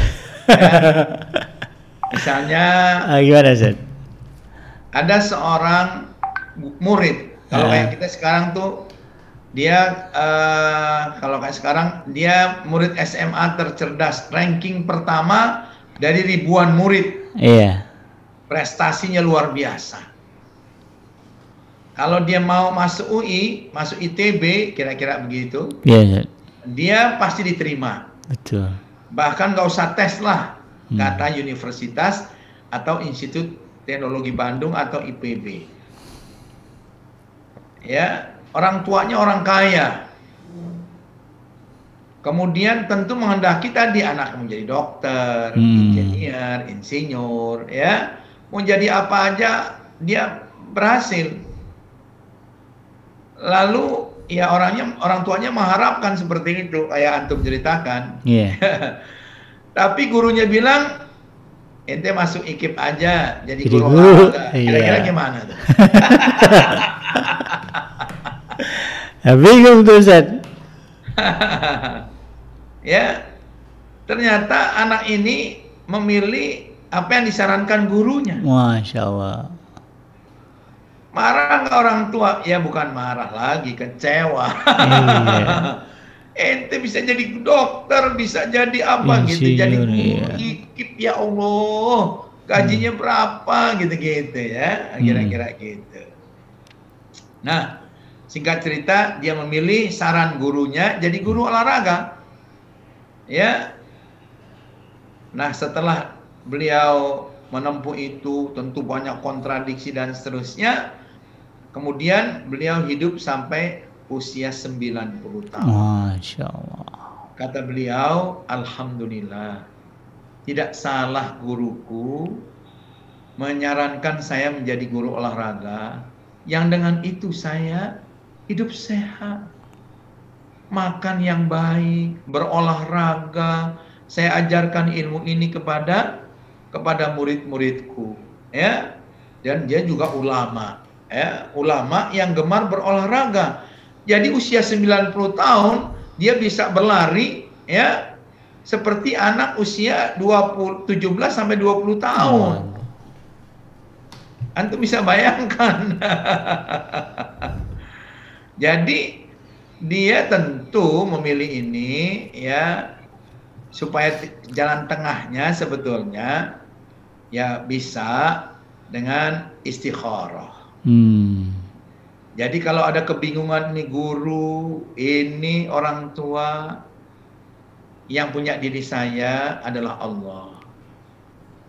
Ya, misalnya uh, gimana Zed? ada seorang murid. Kalau kayak kita sekarang tuh dia uh, kalau kayak sekarang dia murid SMA tercerdas. Ranking pertama dari ribuan murid. Iya. Prestasinya luar biasa. Kalau dia mau masuk UI masuk ITB kira-kira begitu iya dia pasti diterima. Betul. Bahkan nggak usah tes lah hmm. kata universitas atau institut Teknologi Bandung atau IPB. Ya, orang tuanya orang kaya. Kemudian tentu menghendaki tadi anak menjadi dokter, hmm. insinyur, insinyur, ya. Mau jadi apa aja dia berhasil. Lalu ya orangnya orang tuanya mengharapkan seperti itu kayak antum ceritakan. Yeah. Tapi gurunya bilang ente masuk ikip aja jadi, jadi guru, guru. Kira-kira iya. gimana tuh? ya, bingung tuh Ustaz. ya, ternyata anak ini memilih apa yang disarankan gurunya. Masya Allah. Marah nggak orang tua? Ya bukan marah lagi, kecewa. Iya. Ente bisa jadi dokter, bisa jadi apa Insinyur, gitu, jadi iya. ya Allah, gajinya hmm. berapa gitu-gitu ya, kira-kira hmm. gitu. Nah, singkat cerita dia memilih saran gurunya jadi guru olahraga. Ya. Nah, setelah beliau menempuh itu tentu banyak kontradiksi dan seterusnya. Kemudian beliau hidup sampai usia 90 tahun. Masya Allah. Kata beliau, Alhamdulillah, tidak salah guruku menyarankan saya menjadi guru olahraga, yang dengan itu saya hidup sehat, makan yang baik, berolahraga, saya ajarkan ilmu ini kepada kepada murid-muridku, ya. Dan dia juga ulama, ya, ulama yang gemar berolahraga jadi usia 90 tahun dia bisa berlari ya seperti anak usia 20 17 sampai 20 tahun. Hmm. Antum bisa bayangkan. Jadi dia tentu memilih ini ya supaya jalan tengahnya sebetulnya ya bisa dengan istikharah. Hmm. Jadi kalau ada kebingungan nih guru, ini orang tua yang punya diri saya adalah Allah.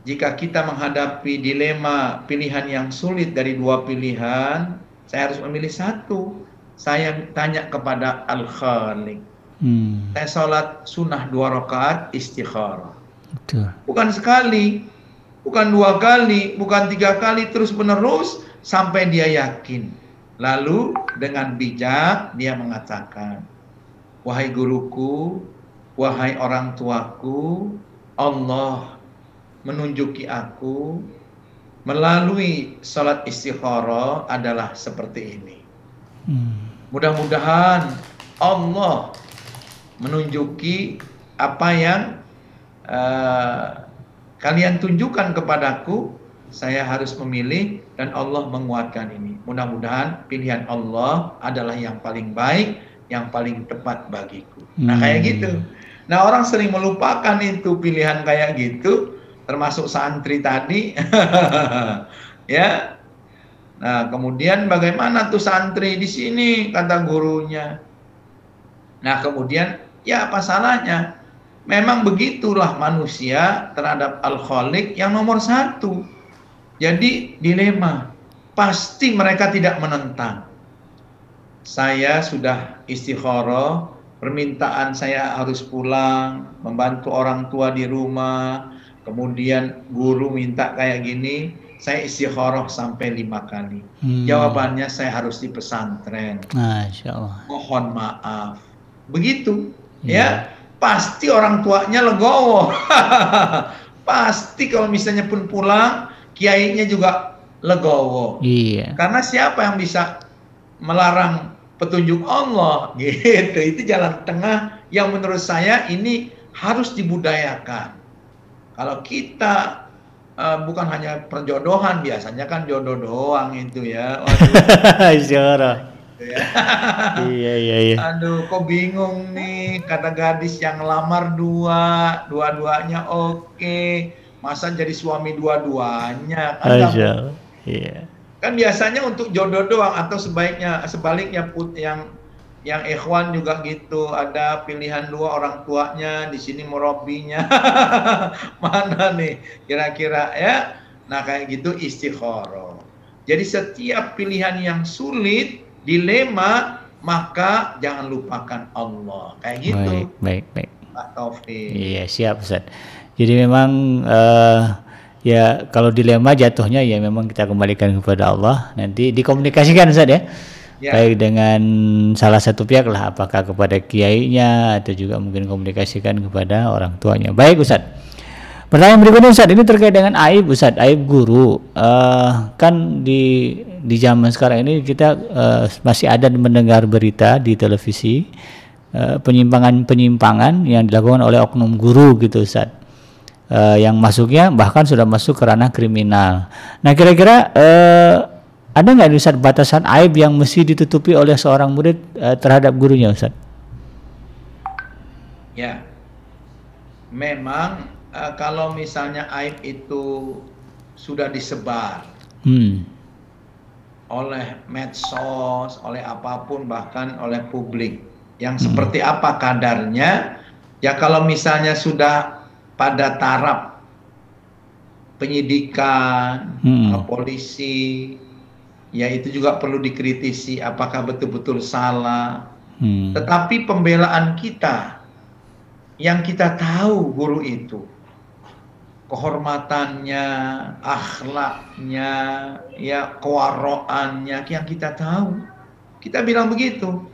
Jika kita menghadapi dilema pilihan yang sulit dari dua pilihan, saya harus memilih satu. Saya tanya kepada Al-Khaliq. Hmm. Saya sholat sunnah dua rakaat istikharah. Bukan sekali, bukan dua kali, bukan tiga kali terus menerus sampai dia yakin. Lalu dengan bijak dia mengatakan, wahai guruku, wahai orang tuaku, Allah menunjuki aku melalui salat istikharah adalah seperti ini. Hmm. Mudah-mudahan Allah menunjuki apa yang uh, kalian tunjukkan kepadaku, saya harus memilih dan Allah menguatkan ini. Mudah-mudahan pilihan Allah adalah yang paling baik, yang paling tepat bagiku. Nah, kayak hmm. gitu. Nah, orang sering melupakan itu pilihan kayak gitu, termasuk santri tadi. ya. Nah, kemudian bagaimana tuh santri di sini kata gurunya. Nah, kemudian ya apa salahnya? Memang begitulah manusia terhadap Al-Khaliq yang nomor satu. Jadi dilema. Pasti mereka tidak menentang. Saya sudah istikharah, permintaan saya harus pulang, membantu orang tua di rumah, kemudian guru minta kayak gini, saya istikharah sampai lima kali. Hmm. Jawabannya saya harus di pesantren. Masya Allah. Mohon maaf. Begitu, ya. ya pasti orang tuanya legowo. pasti kalau misalnya pun pulang, kiainya juga legowo. Iya. Karena siapa yang bisa melarang petunjuk Allah gitu. Itu jalan tengah yang menurut saya ini harus dibudayakan. Kalau kita uh, bukan hanya perjodohan biasanya kan jodoh doang itu ya. Waduh. ya. iya iya iya. Aduh, kok bingung nih kata gadis yang lamar dua, dua-duanya oke. Masa jadi suami dua-duanya? Kan Iya. Kan biasanya untuk jodoh doang atau sebaiknya sebaliknya put yang yang ikhwan juga gitu. Ada pilihan dua orang tuanya di sini merobinya mana nih kira-kira ya? Nah kayak gitu istikharah jadi setiap pilihan yang sulit dilema maka jangan lupakan Allah. Kayak gitu. Baik baik baik. Pak Taufik. Iya siap Ustaz jadi memang uh, ya kalau dilema jatuhnya ya memang kita kembalikan kepada Allah nanti dikomunikasikan Ustaz ya ya. baik dengan salah satu pihak lah apakah kepada kiainya atau juga mungkin komunikasikan kepada orang tuanya baik Ustaz Pertanyaan berikutnya Ustaz ini terkait dengan aib Ustaz, aib guru. Uh, kan di di zaman sekarang ini kita uh, masih ada mendengar berita di televisi uh, penyimpangan-penyimpangan yang dilakukan oleh oknum guru gitu Ustaz. Uh, yang masuknya bahkan sudah masuk ke ranah kriminal. Nah, kira-kira uh, ada nggak Ustaz batasan aib yang mesti ditutupi oleh seorang murid uh, terhadap gurunya Ustaz? Ya. Memang uh, kalau misalnya aib itu sudah disebar hmm. oleh medsos, oleh apa pun bahkan oleh publik yang hmm. seperti apa kadarnya ya kalau misalnya sudah pada taraf penyidikan hmm. polisi ya itu juga perlu dikritisi apakah betul-betul salah hmm. tetapi pembelaan kita yang kita tahu guru itu kehormatannya, akhlaknya, ya kewaroannya yang kita tahu. Kita bilang begitu.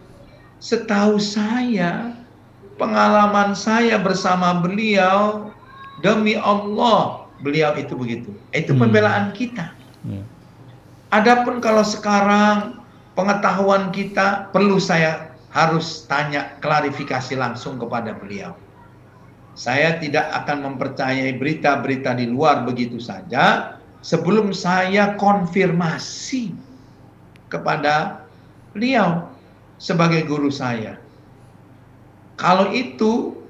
Setahu saya, pengalaman saya bersama beliau demi Allah, beliau itu begitu. Itu hmm. pembelaan kita. Hmm. Adapun kalau sekarang pengetahuan kita perlu saya harus tanya klarifikasi langsung kepada beliau. Saya tidak akan mempercayai berita-berita di luar begitu saja sebelum saya konfirmasi kepada beliau sebagai guru saya. Kalau itu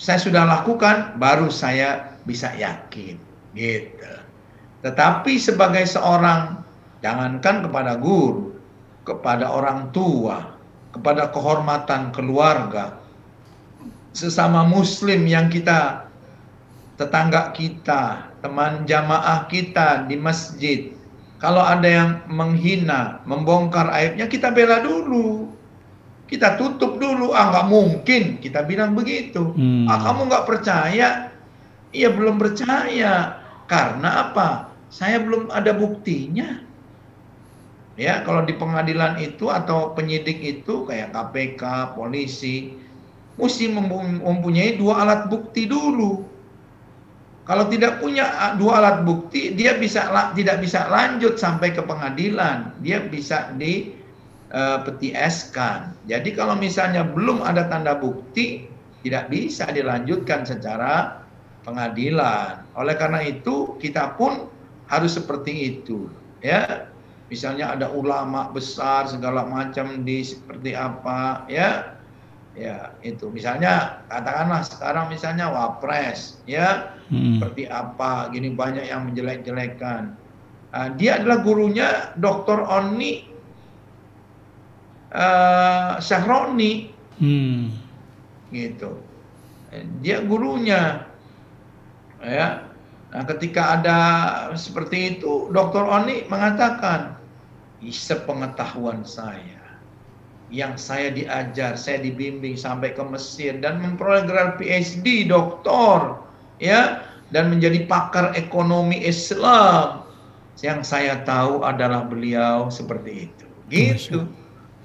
saya sudah lakukan, baru saya bisa yakin, gitu. Tetapi sebagai seorang, jangankan kepada guru, kepada orang tua, kepada kehormatan keluarga, sesama muslim yang kita tetangga kita, teman jamaah kita di masjid. Kalau ada yang menghina, membongkar aibnya, kita bela dulu. Kita tutup dulu. Ah, nggak mungkin. Kita bilang begitu. Hmm. Ah, kamu nggak percaya? Iya, belum percaya. Karena apa? Saya belum ada buktinya. Ya, kalau di pengadilan itu atau penyidik itu kayak KPK, polisi, mesti mempunyai dua alat bukti dulu. Kalau tidak punya dua alat bukti, dia bisa tidak bisa lanjut sampai ke pengadilan. Dia bisa di uh, peti eskan. Jadi kalau misalnya belum ada tanda bukti, tidak bisa dilanjutkan secara pengadilan. Oleh karena itu, kita pun harus seperti itu, ya. Misalnya ada ulama besar segala macam di seperti apa, ya ya itu misalnya katakanlah sekarang misalnya wapres ya hmm. seperti apa gini banyak yang menjelek-jelekan uh, dia adalah gurunya Dr. Oni uh, Syahroni hmm. gitu dia gurunya ya nah ketika ada seperti itu Dr. Oni mengatakan sepengetahuan saya yang saya diajar, saya dibimbing sampai ke Mesir dan memperoleh gelar PhD, doktor, ya, dan menjadi pakar ekonomi Islam. Yang saya tahu adalah beliau seperti itu. Gitu.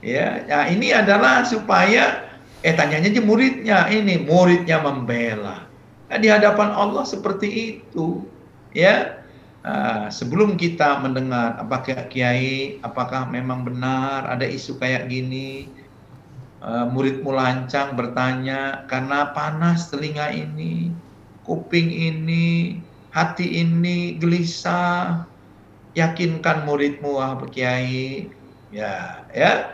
Ya, nah ini adalah supaya eh tanyanya aja muridnya, ini muridnya membela. Nah, di hadapan Allah seperti itu. Ya, Uh, sebelum kita mendengar apakah kiai apakah memang benar ada isu kayak gini uh, muridmu lancang bertanya karena panas telinga ini kuping ini hati ini gelisah yakinkan muridmu ah kiai ya ya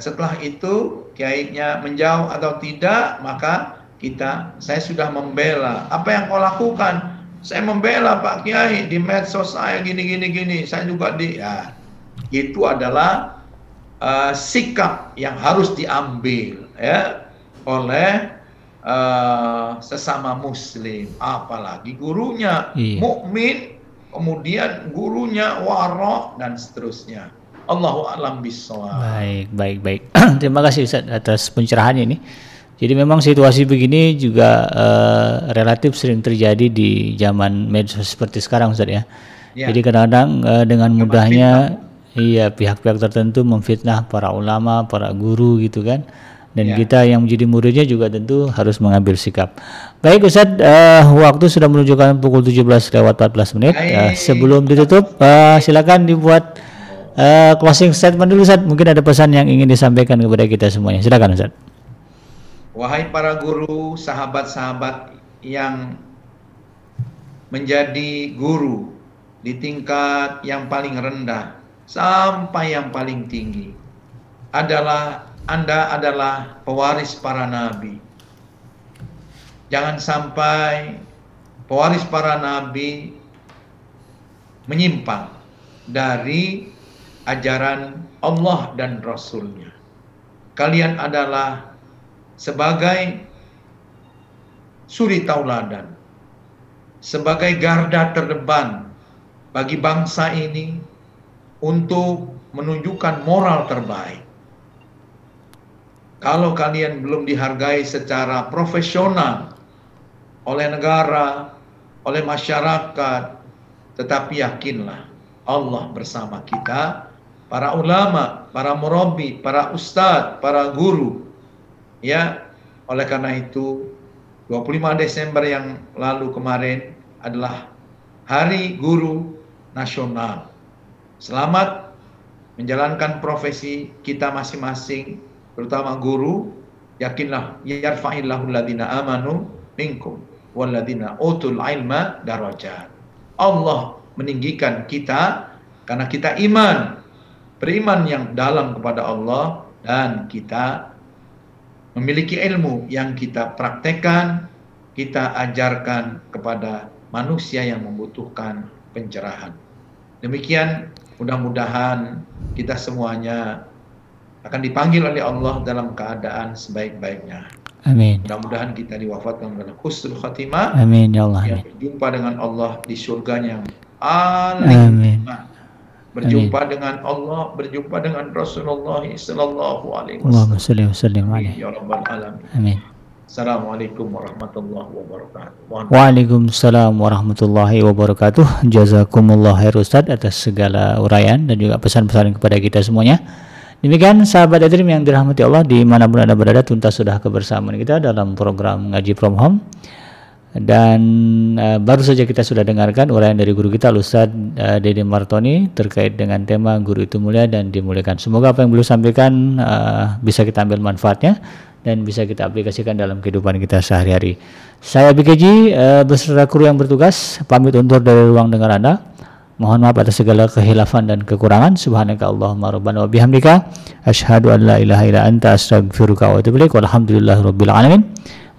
setelah itu kiainya menjauh atau tidak maka kita saya sudah membela apa yang kau lakukan saya membela Pak Kiai di medsos saya gini gini gini. Saya juga di ya itu adalah uh, sikap yang harus diambil ya oleh uh, sesama muslim apalagi gurunya iya. mukmin kemudian gurunya warok dan seterusnya. Allahu alam bisawab. Baik, baik, baik. Terima kasih Ustaz atas pencerahannya ini. Jadi memang situasi begini juga uh, relatif sering terjadi di zaman medsos seperti sekarang Ustaz ya. ya. Jadi kadang-kadang uh, dengan mudahnya iya pihak-pihak tertentu memfitnah para ulama, para guru gitu kan. Dan ya. kita yang menjadi muridnya juga tentu harus mengambil sikap. Baik Ustaz, uh, waktu sudah menunjukkan pukul 17 lewat 14 menit. Uh, sebelum ditutup, uh, silakan dibuat uh, closing statement dulu Ustaz. Mungkin ada pesan yang ingin disampaikan kepada kita semuanya. Silakan Ustaz. Wahai para guru, sahabat-sahabat yang menjadi guru di tingkat yang paling rendah sampai yang paling tinggi adalah Anda adalah pewaris para nabi. Jangan sampai pewaris para nabi menyimpang dari ajaran Allah dan Rasulnya. Kalian adalah sebagai suri tauladan, sebagai garda terdepan bagi bangsa ini untuk menunjukkan moral terbaik. Kalau kalian belum dihargai secara profesional oleh negara, oleh masyarakat, tetapi yakinlah Allah bersama kita, para ulama, para murabi, para ustadz, para guru, Ya, oleh karena itu 25 Desember yang lalu kemarin adalah Hari Guru Nasional. Selamat menjalankan profesi kita masing-masing, terutama guru, yakinlah yarfa'illahu alladhina amanu minkum walladhina utul ilma darajat. Allah meninggikan kita karena kita iman, beriman yang dalam kepada Allah dan kita memiliki ilmu yang kita praktekkan, kita ajarkan kepada manusia yang membutuhkan pencerahan. Demikian mudah-mudahan kita semuanya akan dipanggil oleh Allah dalam keadaan sebaik-baiknya. Amin. Mudah-mudahan kita diwafatkan dengan husnul khatimah. Amin ya Allah. Yang berjumpa dengan Allah di surganya yang paling Amin. Berjumpa dengan Allah, berjumpa dengan Rasulullah sallallahu alaihi Allahumma wasallam. salli wa. Ya rabbal alamin. Amin. Assalamualaikum warahmatullahi wabarakatuh. Waalaikumsalam warahmatullahi wabarakatuh. Jazakumullah khair Ustaz atas segala uraian dan juga pesan-pesan kepada kita semuanya. Demikian sahabat Adrim yang dirahmati Allah di mana pun anda berada tuntas sudah kebersamaan kita dalam program ngaji from home dan eh, baru saja kita sudah dengarkan uraian dari guru kita Ustaz uh, Dede Martoni terkait dengan tema guru itu mulia dan dimuliakan. Semoga apa yang beliau sampaikan eh, bisa kita ambil manfaatnya dan bisa kita aplikasikan dalam kehidupan kita sehari-hari. Saya BKJ eh, beserta kru yang bertugas pamit undur dari ruang dengar Anda. Mohon maaf atas segala kehilafan dan kekurangan. Subhanaka Allahumma rabbana wa bihamdika asyhadu an la ilaha illa anta astaghfiruka wa atubu ilaik. Walhamdulillahirabbil alamin.